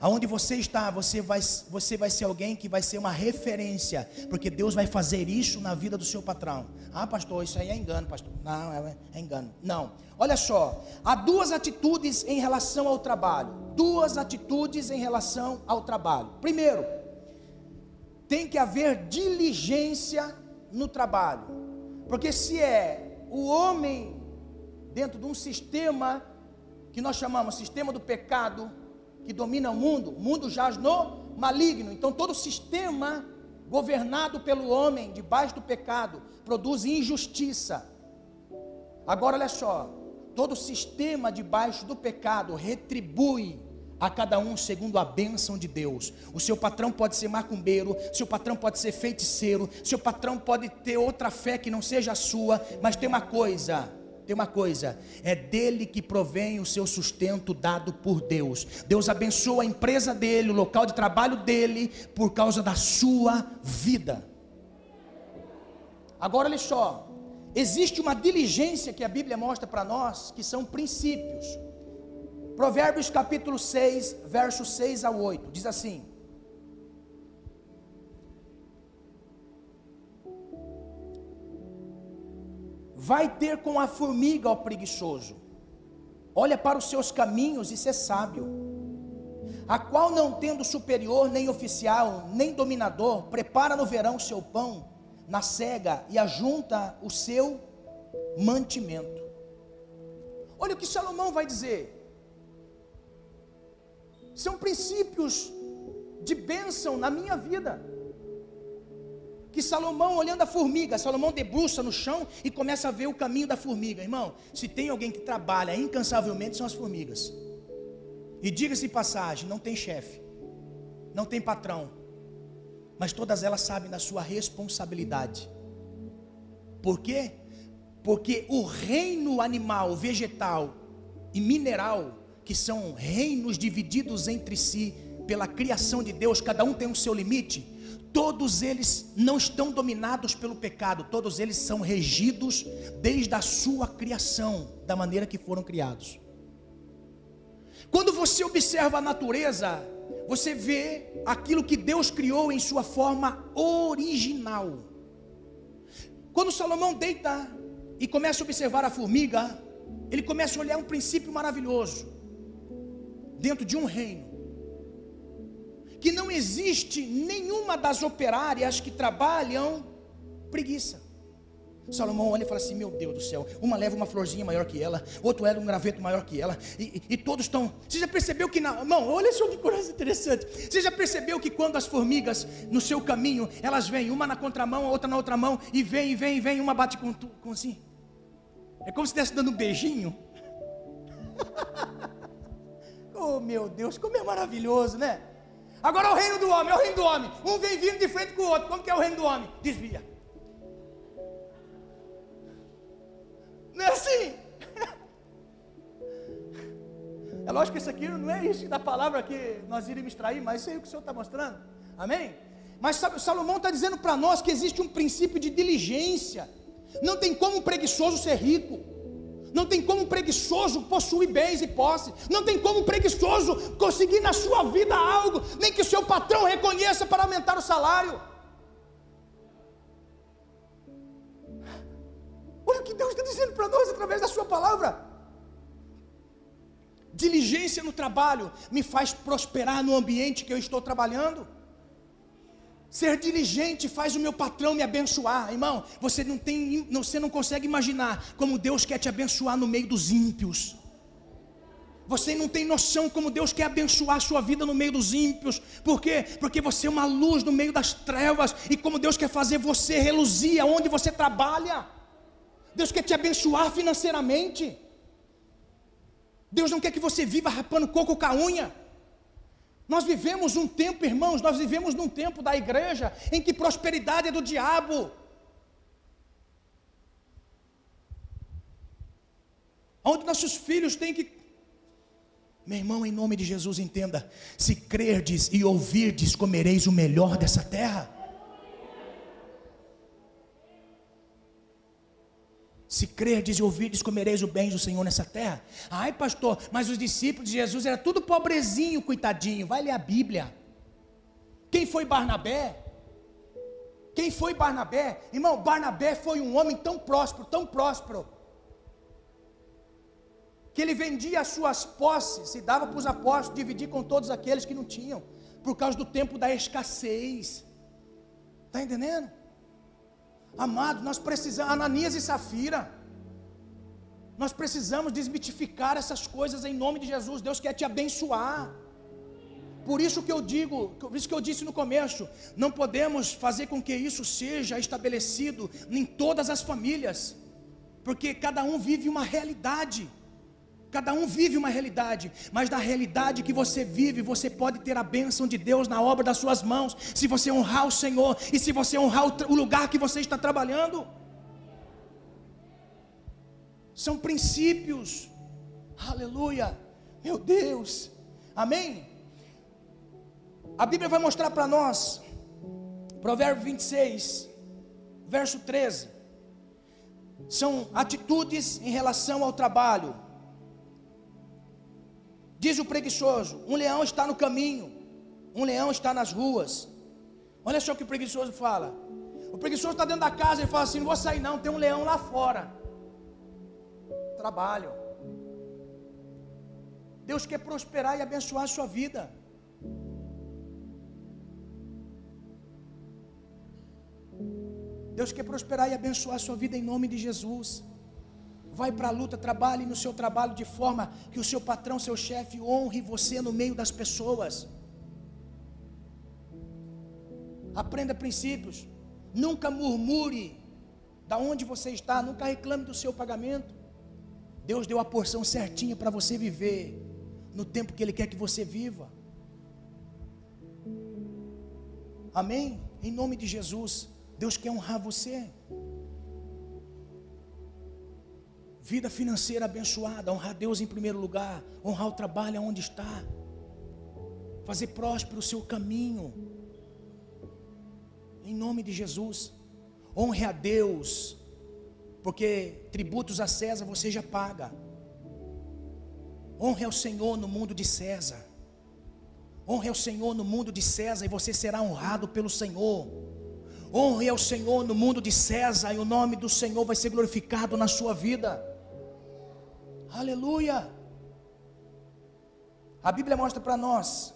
Aonde você está, você vai, você vai ser alguém que vai ser uma referência, porque Deus vai fazer isso na vida do seu patrão. Ah, pastor, isso aí é engano, pastor. Não, é, é engano. Não. Olha só, há duas atitudes em relação ao trabalho. Duas atitudes em relação ao trabalho. Primeiro, tem que haver diligência no trabalho, porque se é o homem dentro de um sistema que nós chamamos sistema do pecado, que domina o mundo, o mundo jaz no maligno. Então todo sistema governado pelo homem, debaixo do pecado, produz injustiça. Agora olha só, todo sistema debaixo do pecado retribui a cada um segundo a bênção de Deus. O seu patrão pode ser macumbeiro, seu patrão pode ser feiticeiro, seu patrão pode ter outra fé que não seja a sua, mas tem uma coisa, tem uma coisa, é dele que provém o seu sustento dado por Deus. Deus abençoa a empresa dele, o local de trabalho dele, por causa da sua vida. Agora olha só, existe uma diligência que a Bíblia mostra para nós, que são princípios. Provérbios capítulo 6, versos 6 a 8, diz assim: Vai ter com a formiga, ó preguiçoso. Olha para os seus caminhos e ser sábio. A qual não tendo superior, nem oficial, nem dominador, prepara no verão seu pão, na cega e ajunta o seu mantimento. Olha o que Salomão vai dizer. São princípios de bênção na minha vida que Salomão, olhando a formiga, Salomão debruça no chão e começa a ver o caminho da formiga. Irmão, se tem alguém que trabalha incansavelmente, são as formigas. E diga-se passagem: não tem chefe, não tem patrão, mas todas elas sabem da sua responsabilidade. Por quê? Porque o reino animal, vegetal e mineral, que são reinos divididos entre si pela criação de Deus, cada um tem o seu limite todos eles não estão dominados pelo pecado, todos eles são regidos desde a sua criação, da maneira que foram criados. Quando você observa a natureza, você vê aquilo que Deus criou em sua forma original. Quando Salomão deita e começa a observar a formiga, ele começa a olhar um princípio maravilhoso dentro de um reino que não existe nenhuma das operárias que trabalham preguiça. Salomão olha e fala assim: Meu Deus do céu, uma leva uma florzinha maior que ela, outro leva um graveto maior que ela, e, e, todos estão. Você já percebeu que, na, irmão, olha só que coisa interessante. Você já percebeu que quando as formigas no seu caminho, elas vêm, uma na contramão, a outra na outra mão, e vem, e vem, e vem, uma bate com, com assim. É como se estivesse dando um beijinho. oh meu Deus, como é maravilhoso, né? Agora é o reino do homem, é o reino do homem. Um vem vindo de frente com o outro. Como que é o reino do homem? Desvia. Não é assim? É lógico que isso aqui não é isso da palavra que nós iríamos extrair, mas isso aí é o que o Senhor está mostrando. Amém? Mas sabe, Salomão está dizendo para nós que existe um princípio de diligência. Não tem como um preguiçoso ser rico. Não tem como preguiçoso possuir bens e posse. Não tem como preguiçoso conseguir na sua vida algo, nem que o seu patrão reconheça para aumentar o salário. Olha o que Deus está dizendo para nós através da Sua palavra. Diligência no trabalho me faz prosperar no ambiente que eu estou trabalhando. Ser diligente faz o meu patrão me abençoar, irmão. Você não tem, você não consegue imaginar como Deus quer te abençoar no meio dos ímpios. Você não tem noção como Deus quer abençoar a sua vida no meio dos ímpios. Por quê? Porque você é uma luz no meio das trevas e como Deus quer fazer você reluzir aonde você trabalha. Deus quer te abençoar financeiramente. Deus não quer que você viva rapando coco com a unha. Nós vivemos um tempo, irmãos, nós vivemos num tempo da igreja em que prosperidade é do diabo. Onde nossos filhos têm que. Meu irmão, em nome de Jesus, entenda: se crerdes e ouvirdes, comereis o melhor dessa terra. Se crerdes e ouvirdes, comereis o bem do Senhor nessa terra. Ai, pastor, mas os discípulos de Jesus eram tudo pobrezinho, coitadinho. Vai ler a Bíblia. Quem foi Barnabé? Quem foi Barnabé? Irmão, Barnabé foi um homem tão próspero, tão próspero, que ele vendia as suas posses e dava para os apóstolos dividir com todos aqueles que não tinham, por causa do tempo da escassez. Está entendendo? Amado, nós precisamos, Ananias e Safira, nós precisamos desmitificar essas coisas em nome de Jesus. Deus quer te abençoar. Por isso que eu digo, por isso que eu disse no começo, não podemos fazer com que isso seja estabelecido em todas as famílias, porque cada um vive uma realidade. Cada um vive uma realidade, mas na realidade que você vive, você pode ter a bênção de Deus na obra das suas mãos, se você honrar o Senhor e se você honrar o, lugar que você está trabalhando. São princípios, aleluia, meu Deus, amém. A Bíblia vai mostrar para nós, Provérbio 26, verso 13, são atitudes em relação ao trabalho Diz o preguiçoso: um leão está no caminho, um leão está nas ruas. Olha só o que o preguiçoso fala. O preguiçoso está dentro da casa e fala assim: não vou sair, não, tem um leão lá fora. Trabalho. Deus quer prosperar e abençoar a sua vida. Deus quer prosperar e abençoar a sua vida em nome de Jesus vai para a luta, trabalhe no seu trabalho de forma que o seu patrão, seu chefe, honre você no meio das pessoas. Aprenda princípios. Nunca murmure da onde você está, nunca reclame do seu pagamento. Deus deu a porção certinha para você viver no tempo que Ele quer que você viva. Amém? Em nome de Jesus, Deus quer honrar você. Vida financeira abençoada, honrar Deus em primeiro lugar, honrar o trabalho onde está, fazer próspero o seu caminho, em nome de Jesus. Honre a Deus, porque tributos a César você já paga. Honre ao Senhor no mundo de César. Honre ao Senhor no mundo de César e você será honrado pelo Senhor. Honre ao Senhor no mundo de César e o nome do Senhor vai ser glorificado na sua vida. Aleluia. A Bíblia mostra para nós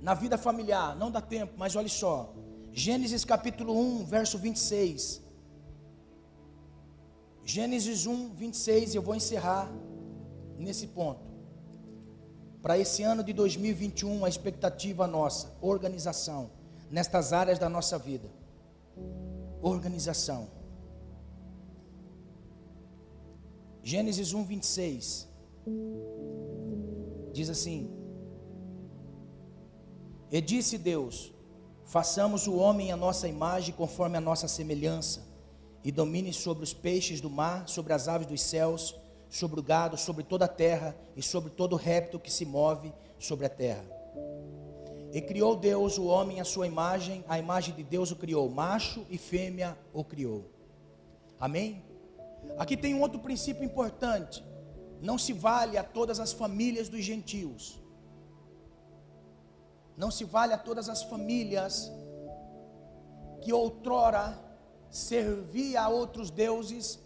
na vida familiar, não dá tempo, mas olha só. Gênesis capítulo 1, verso 26. Gênesis 1, 26, eu vou encerrar nesse ponto. Para esse ano de 2021, a expectativa nossa, organização, nestas áreas da nossa vida. Organização. Gênesis 1, 26. Diz assim: E disse Deus: Façamos o homem a nossa imagem, conforme a nossa semelhança, e domine sobre os peixes do mar, sobre as aves dos céus, sobre o gado, sobre toda a terra e sobre todo réptil que se move sobre a terra. E criou Deus o homem à sua imagem, a imagem de Deus o criou, macho e fêmea o criou. Amém? Aqui tem um outro princípio importante. Não se vale a todas as famílias dos gentios não se vale a todas as famílias que outrora servia a outros deuses,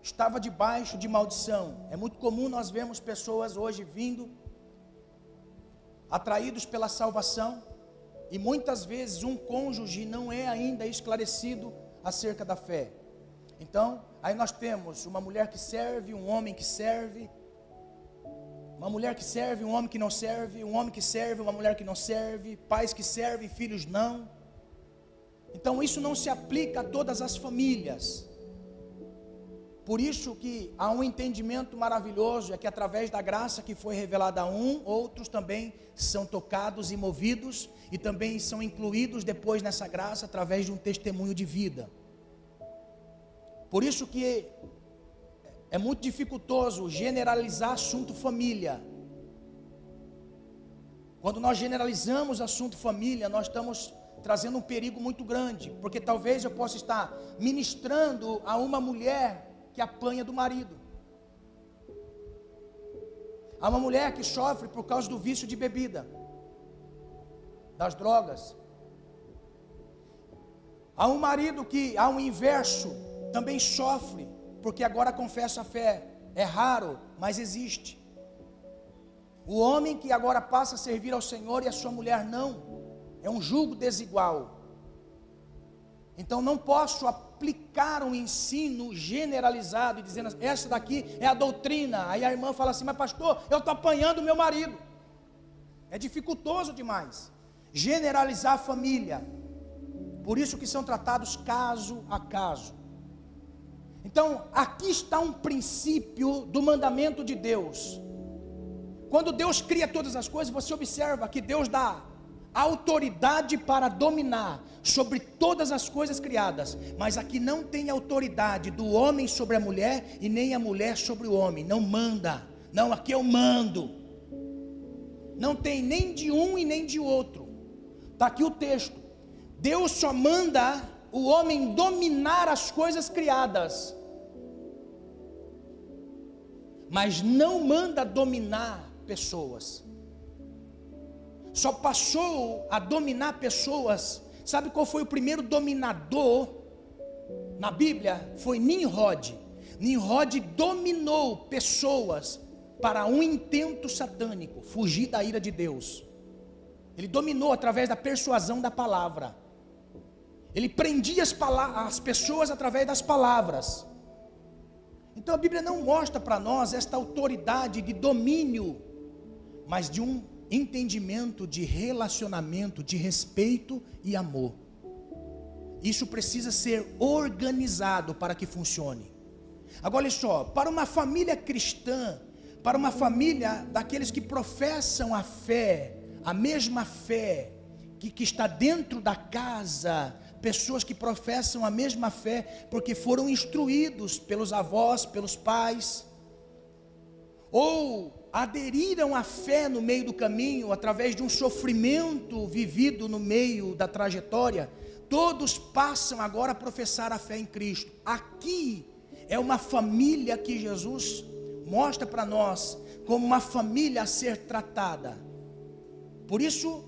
estava debaixo de maldição. É muito comum nós vermos pessoas hoje vindo atraídos pela salvação e muitas vezes um cônjuge não é ainda esclarecido acerca da fé. Então, aí nós temos uma mulher que serve, um homem que serve, uma mulher que serve, um homem que não serve, um homem que serve, uma mulher que não serve, pais que servem, filhos não. Então isso não se aplica a todas as famílias. Por isso que há um entendimento maravilhoso, é que através da graça que foi revelada a um, outros também são tocados e movidos e também são incluídos depois nessa graça através de um testemunho de vida. Por isso que é muito dificultoso generalizar assunto família. Quando nós generalizamos assunto família, nós estamos trazendo um perigo muito grande, porque talvez eu possa estar ministrando a uma mulher que apanha do marido. Há uma mulher que sofre por causa do vício de bebida, das drogas. Há um marido que, ao inverso, também sofre porque agora confessa a fé. É raro, mas existe. O homem que agora passa a servir ao Senhor e a sua mulher não. É um julgo desigual. Então não posso aplicar um ensino generalizado e dizendo essa daqui é a doutrina. Aí a irmã fala assim: "Mas pastor, eu estou apanhando meu marido". É dificultoso demais generalizar a família. Por isso que são tratados caso a caso. Então, aqui está um princípio do mandamento de Deus. Quando Deus cria todas as coisas, você observa que Deus dá autoridade para dominar sobre todas as coisas criadas, mas aqui não tem autoridade do homem sobre a mulher e nem a mulher sobre o homem, não manda. Não, aqui eu mando. Não tem nem de um e nem de outro. Está aqui o texto. Deus só manda o homem dominar as coisas criadas, mas não manda dominar pessoas. Só passou a dominar pessoas. Sabe qual foi o primeiro dominador na Bíblia? Foi Nimrod. Nimrod dominou pessoas para um intento satânico, fugir da ira de Deus. Ele dominou através da persuasão da palavra. Ele prendia as, as pessoas através das palavras. Então a Bíblia não mostra para nós esta autoridade de domínio, mas de um entendimento de relacionamento, de respeito e amor. Isso precisa ser organizado para que funcione. Agora olha só, para uma família cristã, para uma família daqueles que professam a fé, a mesma fé, que, que está dentro da casa, pessoas que professam a mesma fé, porque foram instruídos pelos avós, pelos pais, ou aderiram à fé no meio do caminho, através de um sofrimento vivido no meio da trajetória, todos passam agora a professar a fé em Cristo. Aqui é uma família que Jesus mostra para nós como uma família a ser tratada. Por isso,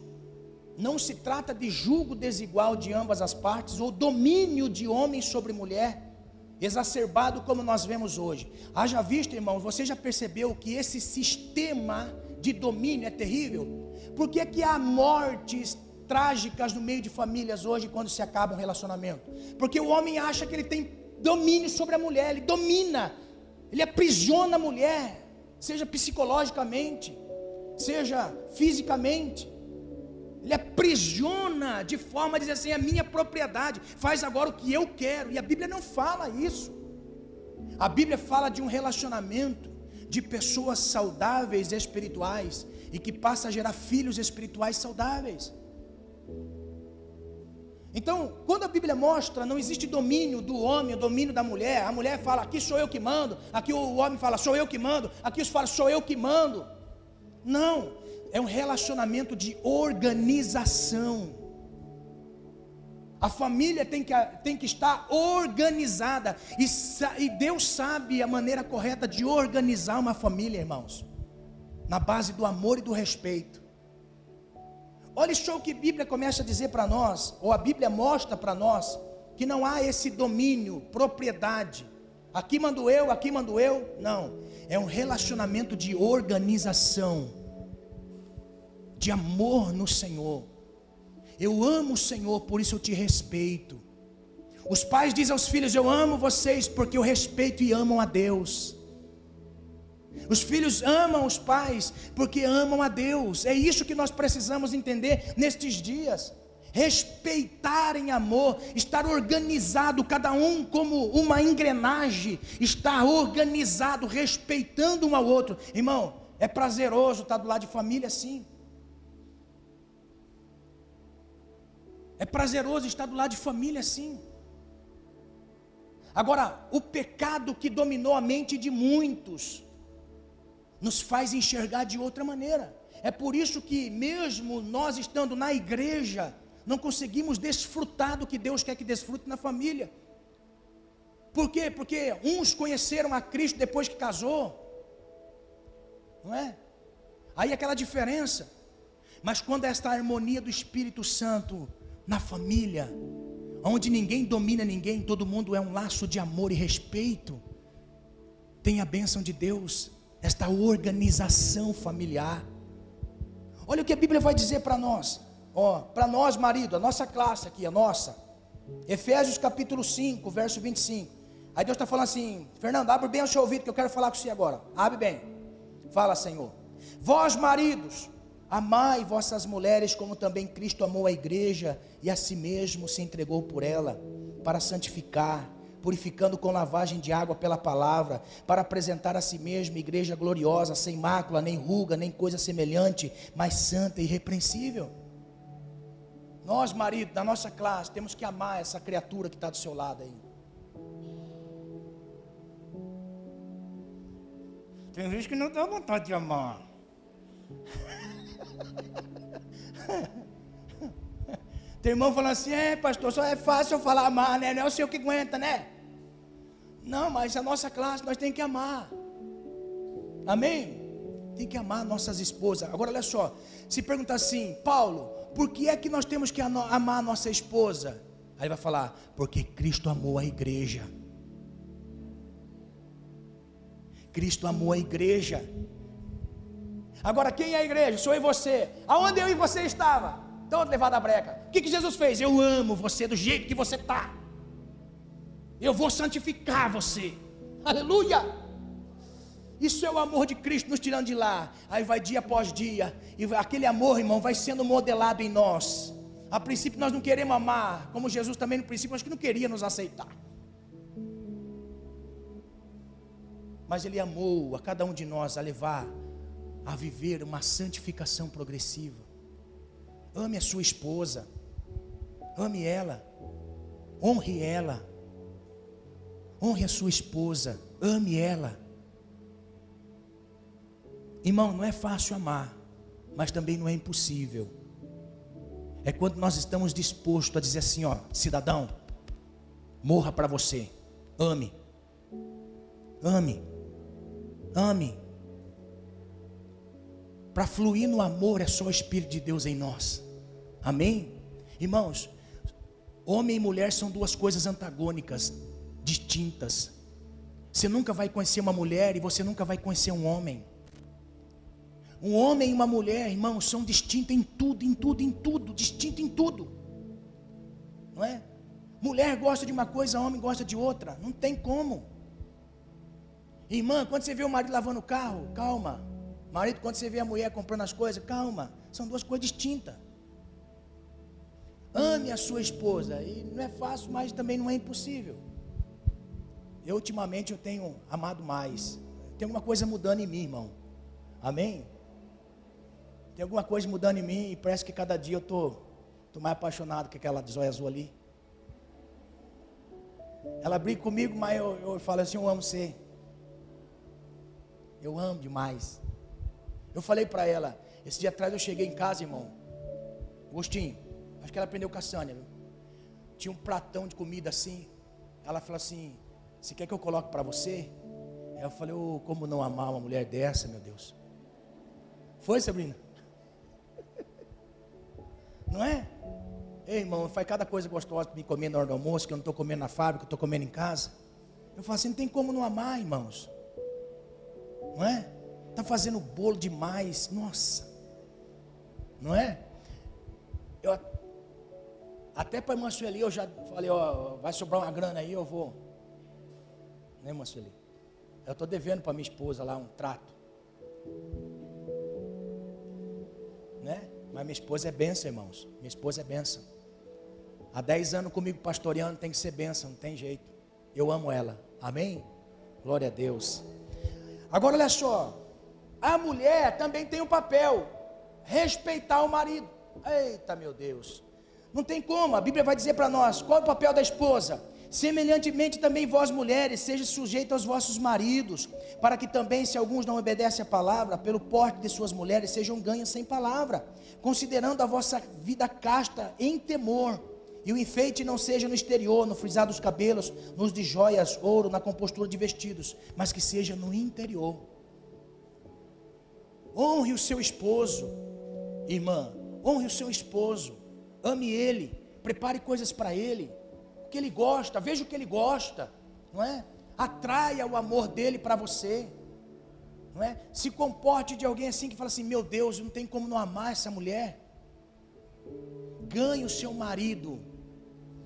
não se trata de julgo desigual de ambas as partes ou domínio de homem sobre mulher exacerbado como nós vemos hoje. Haja visto, irmão, você já percebeu que esse sistema de domínio é terrível? Por que, que há mortes trágicas no meio de famílias hoje quando se acaba um relacionamento? Porque o homem acha que ele tem domínio sobre a mulher, ele domina, ele aprisiona a mulher, seja psicologicamente, seja fisicamente. Ele aprisiona de forma a dizer assim: é minha propriedade, faz agora o que eu quero. E a Bíblia não fala isso. A Bíblia fala de um relacionamento de pessoas saudáveis espirituais e que passa a gerar filhos espirituais saudáveis. Então, quando a Bíblia mostra, não existe domínio do homem, o domínio da mulher. A mulher fala, aqui sou eu que mando. Aqui o homem fala, sou eu que mando. Aqui os fala, sou eu que mando. Não, é um relacionamento de organização. A família tem que, tem que estar organizada. E, e Deus sabe a maneira correta de organizar uma família, irmãos. Na base do amor e do respeito. Olha só o que a Bíblia começa a dizer para nós, ou a Bíblia mostra para nós, que não há esse domínio, propriedade. Aqui mando eu, aqui mando eu. Não. É um relacionamento de organização, de amor no Senhor. Eu amo o Senhor, por isso eu te respeito. Os pais dizem aos filhos: Eu amo vocês porque eu respeito e amam a Deus. Os filhos amam os pais porque amam a Deus. É isso que nós precisamos entender nestes dias. Respeitar em amor, estar organizado, cada um como uma engrenagem, estar organizado, respeitando um ao outro. Irmão, é prazeroso estar do lado de família assim. É prazeroso estar do lado de família assim. Agora, o pecado que dominou a mente de muitos, nos faz enxergar de outra maneira. É por isso que, mesmo nós estando na igreja, não conseguimos desfrutar do que Deus quer que desfrute na família. Por quê? Porque uns conheceram a Cristo depois que casou, não é? Aí aquela diferença. Mas quando esta harmonia do Espírito Santo na família, onde ninguém domina ninguém, todo mundo é um laço de amor e respeito, tem a bênção de Deus esta organização familiar. Olha o que a Bíblia vai dizer para nós, ó, para nós, marido, a nossa classe aqui, a nossa. Efésios capítulo 5, verso 25. Aí Deus está falando assim: Fernando, abre bem o seu ouvido que eu quero falar com você agora. Abre bem. Fala, Senhor. Vós, maridos, amai vossas mulheres como também Cristo amou a igreja e a si mesmo se entregou por ela, para santificar purificando com lavagem de água pela palavra, para apresentar a si mesmo igreja gloriosa, sem mácula, nem ruga, nem coisa semelhante, mas santa e irrepreensível. Nós, marido, da nossa classe, temos que amar essa criatura que está do seu lado aí. Tem vezes que não dá vontade de amar. Tem irmão falando assim, é pastor, só é fácil eu falar amar, né? Não é o senhor que aguenta, né? Não, mas a nossa classe nós tem que amar. Amém? Tem que amar nossas esposas. Agora olha só, se perguntar assim, Paulo, por que é que nós temos que amar a nossa esposa? Aí vai falar, porque Cristo amou a igreja. Cristo amou a igreja. Agora, quem é a igreja? Sou eu e você. Aonde eu e você estava? Todo levado à breca. O que, que Jesus fez? Eu amo você do jeito que você está. Eu vou santificar você. Aleluia! Isso é o amor de Cristo nos tirando de lá. Aí vai dia após dia. E aquele amor, irmão, vai sendo modelado em nós. A princípio nós não queremos amar. Como Jesus também no princípio, acho que não queria nos aceitar. Mas Ele amou a cada um de nós a levar a viver uma santificação progressiva. Ame a sua esposa. Ame ela. Honre ela Honre a sua esposa, ame ela. Irmão, não é fácil amar, mas também não é impossível. É quando nós estamos dispostos a dizer assim, ó, cidadão, morra para você, ame, ame, ame. Para fluir no amor é só o Espírito de Deus em nós, amém? Irmãos, homem e mulher são duas coisas antagônicas, distintas. Você nunca vai conhecer uma mulher e você nunca vai conhecer um homem. Um homem e uma mulher, irmãos, são distintos em tudo, em tudo, em tudo, distinto em tudo. Não é? Mulher gosta de uma coisa, homem gosta de outra. Não tem como. Irmã, quando você vê o marido lavando o carro, calma. Marido, quando você vê a mulher comprando as coisas, calma. São duas coisas distintas. Ame a sua esposa. E não é fácil, mas também não é impossível. Eu ultimamente eu tenho amado mais. Tem alguma coisa mudando em mim, irmão. Amém? Tem alguma coisa mudando em mim e parece que cada dia eu tô, tô mais apaixonado que aquela zóia azul ali. Ela briga comigo, mas eu, eu falo assim, eu amo você. Eu amo demais. Eu falei para ela, esse dia atrás eu cheguei em casa, irmão. Agostinho, acho que ela aprendeu com a Sânia, viu? Tinha um pratão de comida assim. Ela falou assim: Você quer que eu coloque para você? Eu falei: oh, Como não amar uma mulher dessa, meu Deus? Foi, Sabrina? Não é? Ei, irmão, faz cada coisa gostosa para me comer na hora do almoço, que eu não estou comendo na fábrica, eu estou comendo em casa. Eu falo assim: Não tem como não amar, irmãos. Não é? Está fazendo bolo demais. Nossa. Não é? Eu, até para a irmã Sueli eu já falei, ó, vai sobrar uma grana aí, eu vou. Né, irmã Sueli? Eu estou devendo para minha esposa lá um trato. Né? Mas minha esposa é benção, irmãos. Minha esposa é benção. Há 10 anos comigo pastoreando tem que ser benção, não tem jeito. Eu amo ela. Amém? Glória a Deus. Agora olha só. A mulher também tem um papel: respeitar o marido. Eita, meu Deus. Não tem como, a Bíblia vai dizer para nós qual é o papel da esposa. Semelhantemente também vós mulheres, sejam sujeitos aos vossos maridos, para que também, se alguns não obedecem à palavra, pelo porte de suas mulheres, sejam ganhos sem palavra, considerando a vossa vida casta em temor, e o enfeite não seja no exterior, no frisar dos cabelos, nos de joias, ouro, na compostura de vestidos, mas que seja no interior. Honre o seu esposo, irmã, honre o seu esposo, ame ele, prepare coisas para ele, o que ele gosta, veja o que ele gosta, não é? Atraia o amor dele para você, não é? Se comporte de alguém assim que fala assim: meu Deus, não tem como não amar essa mulher. Ganhe o seu marido,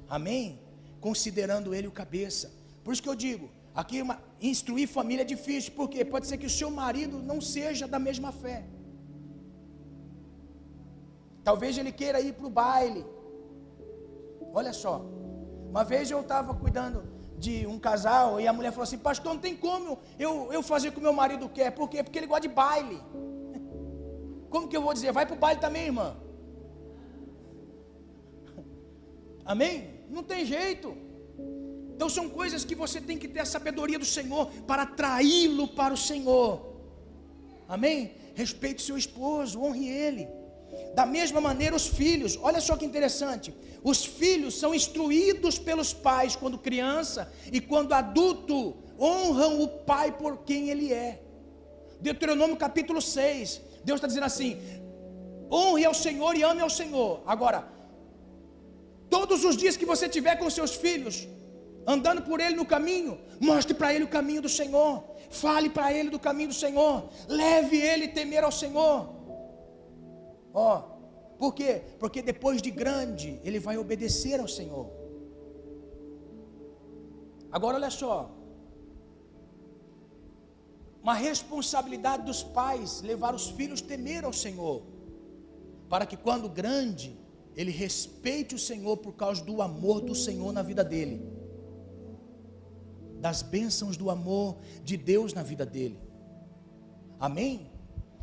amém? Considerando ele o cabeça. Por isso que eu digo: Aqui, uma, instruir família é difícil, porque pode ser que o seu marido não seja da mesma fé. Talvez ele queira ir para o baile. Olha só, uma vez eu estava cuidando de um casal e a mulher falou assim: Pastor, não tem como eu, eu fazer o que meu marido quer. Por quê? Porque ele gosta de baile. Como que eu vou dizer? Vai para o baile também, irmã. Amém? Não tem jeito. Então são coisas que você tem que ter a sabedoria do Senhor para atraí-lo para o Senhor. Amém? Respeite seu esposo, honre ele. Da mesma maneira, os filhos, olha só que interessante: os filhos são instruídos pelos pais quando criança e quando adulto, honram o pai por quem ele é. Deuteronômio capítulo 6, Deus está dizendo assim: honre ao Senhor e ame ao Senhor. Agora, todos os dias que você tiver com seus filhos, andando por ele no caminho, mostre para ele o caminho do Senhor, fale para ele do caminho do Senhor, leve ele temer ao Senhor. Ó, oh, por quê? Porque depois de grande, ele vai obedecer ao Senhor. Agora olha só, uma responsabilidade dos pais levar os filhos a temer ao Senhor, para que quando grande, ele respeite o Senhor por causa do amor do Senhor na vida dele das bênçãos do amor de Deus na vida dele. Amém?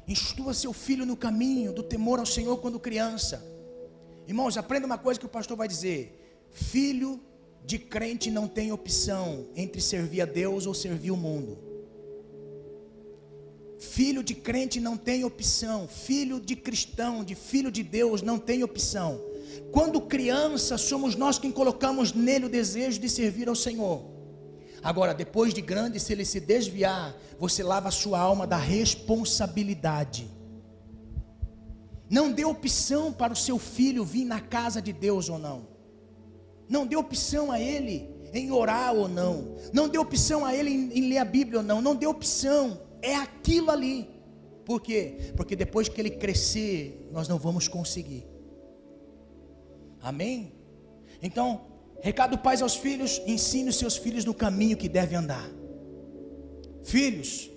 Instrua seu filho no caminho do temor ao Senhor quando criança. Irmãos, aprenda uma coisa que o pastor vai dizer: filho de crente não tem opção entre servir a Deus ou servir o mundo. Filho de crente não tem opção, filho de cristão, de filho de Deus não tem opção. Quando criança, somos nós quem colocamos nele o desejo de servir ao Senhor. Agora, depois de grande, se ele se desviar, você lava a sua alma da responsabilidade. Não dê opção para o seu filho vir na casa de Deus ou não. Não dê opção a ele em orar ou não. Não dê opção a ele em, em ler a Bíblia ou não. Não dê opção. É aquilo ali. Por quê? Porque depois que ele crescer, nós não vamos conseguir. Amém? Então, recado pais aos filhos: ensine os seus filhos no caminho que devem andar. Filhos,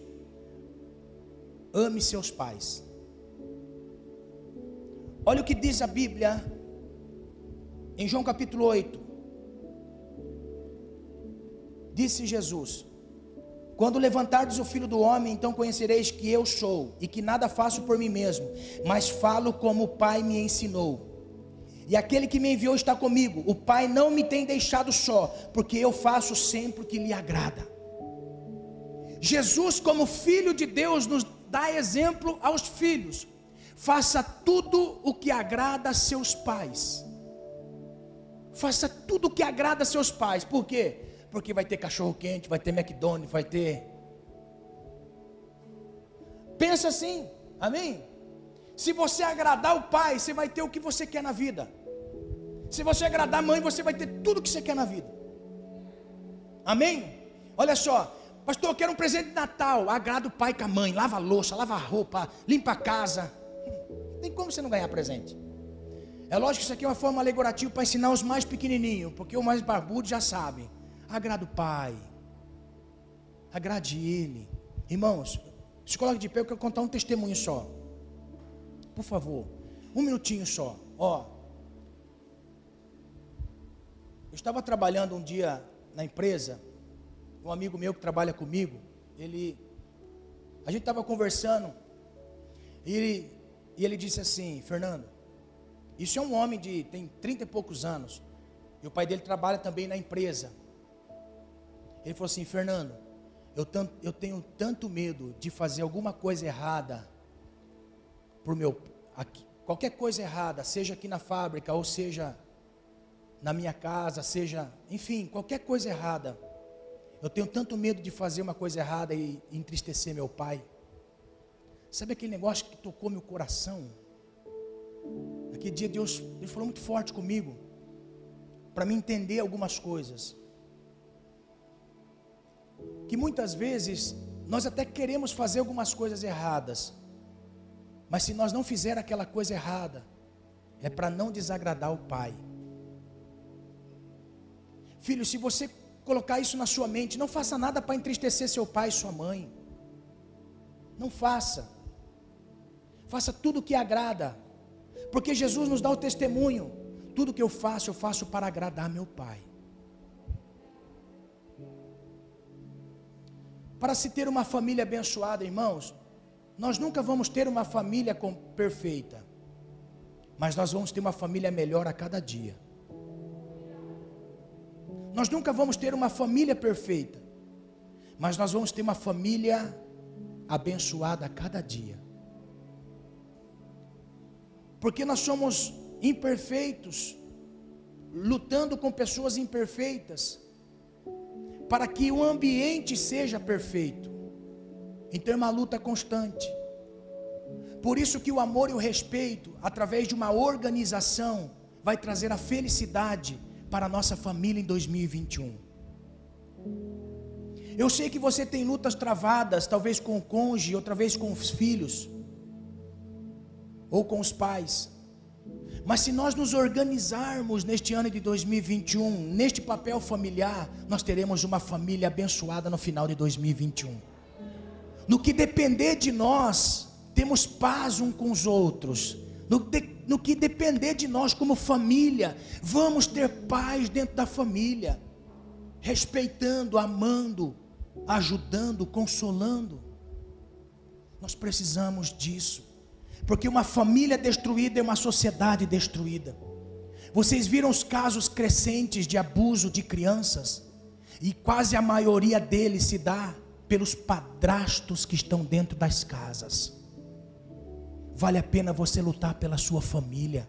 ame seus pais. Olha o que diz a Bíblia em João capítulo 8. Disse Jesus: Quando levantardes o filho do homem, então conhecereis que eu sou, e que nada faço por mim mesmo, mas falo como o Pai me ensinou. E aquele que me enviou está comigo. O Pai não me tem deixado só, porque eu faço sempre o que lhe agrada. Jesus, como filho de Deus, nos dá exemplo aos filhos. Faça tudo o que agrada a seus pais. Faça tudo o que agrada a seus pais. Por quê? Porque vai ter cachorro quente, vai ter McDonald's, vai ter. Pensa assim, amém? Se você agradar o pai, você vai ter o que você quer na vida. Se você agradar a mãe, você vai ter tudo o que você quer na vida. Amém? Olha só, pastor, eu quero um presente de Natal. Agrada o pai com a mãe, lava a louça, lava a roupa, limpa a casa. Tem como você não ganhar presente. É lógico que isso aqui é uma forma alegorativa para ensinar os mais pequenininhos, porque o mais barbudo já sabe. Agrada o pai, agrade ele. Irmãos, se coloque de pé, eu quero contar um testemunho só. Por favor, um minutinho só. Ó, eu estava trabalhando um dia na empresa, um amigo meu que trabalha comigo, ele, a gente estava conversando, e ele, e ele disse assim, Fernando, isso é um homem de, tem trinta e poucos anos, e o pai dele trabalha também na empresa. Ele falou assim, Fernando, eu, tanto, eu tenho tanto medo de fazer alguma coisa errada, pro meu, aqui, qualquer coisa errada, seja aqui na fábrica, ou seja na minha casa, seja, enfim, qualquer coisa errada. Eu tenho tanto medo de fazer uma coisa errada e entristecer meu pai. Sabe aquele negócio que tocou meu coração? Naquele dia Deus, Deus falou muito forte comigo, para me entender algumas coisas. Que muitas vezes nós até queremos fazer algumas coisas erradas, mas se nós não fizer aquela coisa errada, é para não desagradar o Pai. Filho, se você colocar isso na sua mente, não faça nada para entristecer seu pai e sua mãe. Não faça. Faça tudo o que agrada. Porque Jesus nos dá o testemunho. Tudo que eu faço, eu faço para agradar meu Pai. Para se ter uma família abençoada, irmãos, nós nunca vamos ter uma família perfeita, mas nós vamos ter uma família melhor a cada dia. Nós nunca vamos ter uma família perfeita, mas nós vamos ter uma família abençoada a cada dia. Porque nós somos imperfeitos, lutando com pessoas imperfeitas, para que o ambiente seja perfeito. Então é uma luta constante. Por isso que o amor e o respeito, através de uma organização, vai trazer a felicidade para a nossa família em 2021. Eu sei que você tem lutas travadas, talvez com o cônjuge, outra vez com os filhos, ou com os pais. Mas se nós nos organizarmos neste ano de 2021, neste papel familiar, nós teremos uma família abençoada no final de 2021. No que depender de nós, temos paz uns com os outros, no, de, no que depender de nós como família, vamos ter paz dentro da família, respeitando, amando, ajudando, consolando. Nós precisamos disso, porque uma família destruída é uma sociedade destruída. Vocês viram os casos crescentes de abuso de crianças, e quase a maioria deles se dá pelos padrastos que estão dentro das casas. Vale a pena você lutar pela sua família.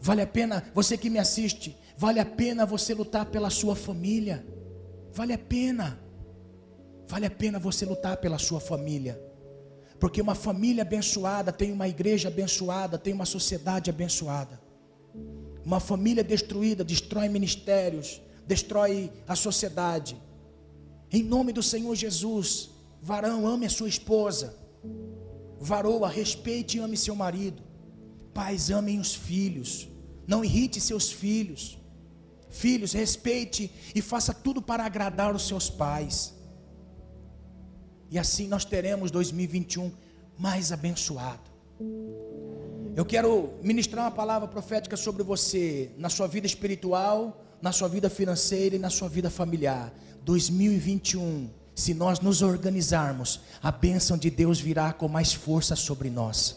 Vale a pena, você que me assiste, vale a pena você lutar pela sua família. Vale a pena. Vale a pena você lutar pela sua família. Porque uma família abençoada tem uma igreja abençoada, tem uma sociedade abençoada. Uma família destruída destrói ministérios, destrói a sociedade. Em nome do Senhor Jesus, varão, ame a sua esposa. Varoa, respeite e ame seu marido. Pais, amem os filhos. Não irrite seus filhos. Filhos, respeite e faça tudo para agradar os seus pais. E assim nós teremos 2021 mais abençoado. Eu quero ministrar uma palavra profética sobre você, na sua vida espiritual, na sua vida financeira e na sua vida familiar. 2021, se nós nos organizarmos, a bênção de Deus virá com mais força sobre nós.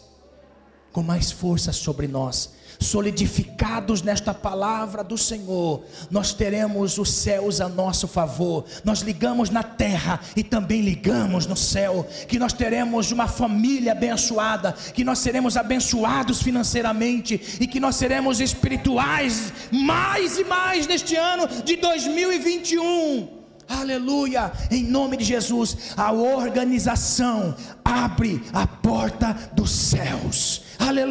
Com mais força sobre nós solidificados nesta palavra do Senhor, nós teremos os céus a nosso favor. Nós ligamos na terra e também ligamos no céu. Que nós teremos uma família abençoada, que nós seremos abençoados financeiramente e que nós seremos espirituais mais e mais neste ano de 2021. Aleluia, em nome de Jesus, a organização abre a porta dos céus. Aleluia.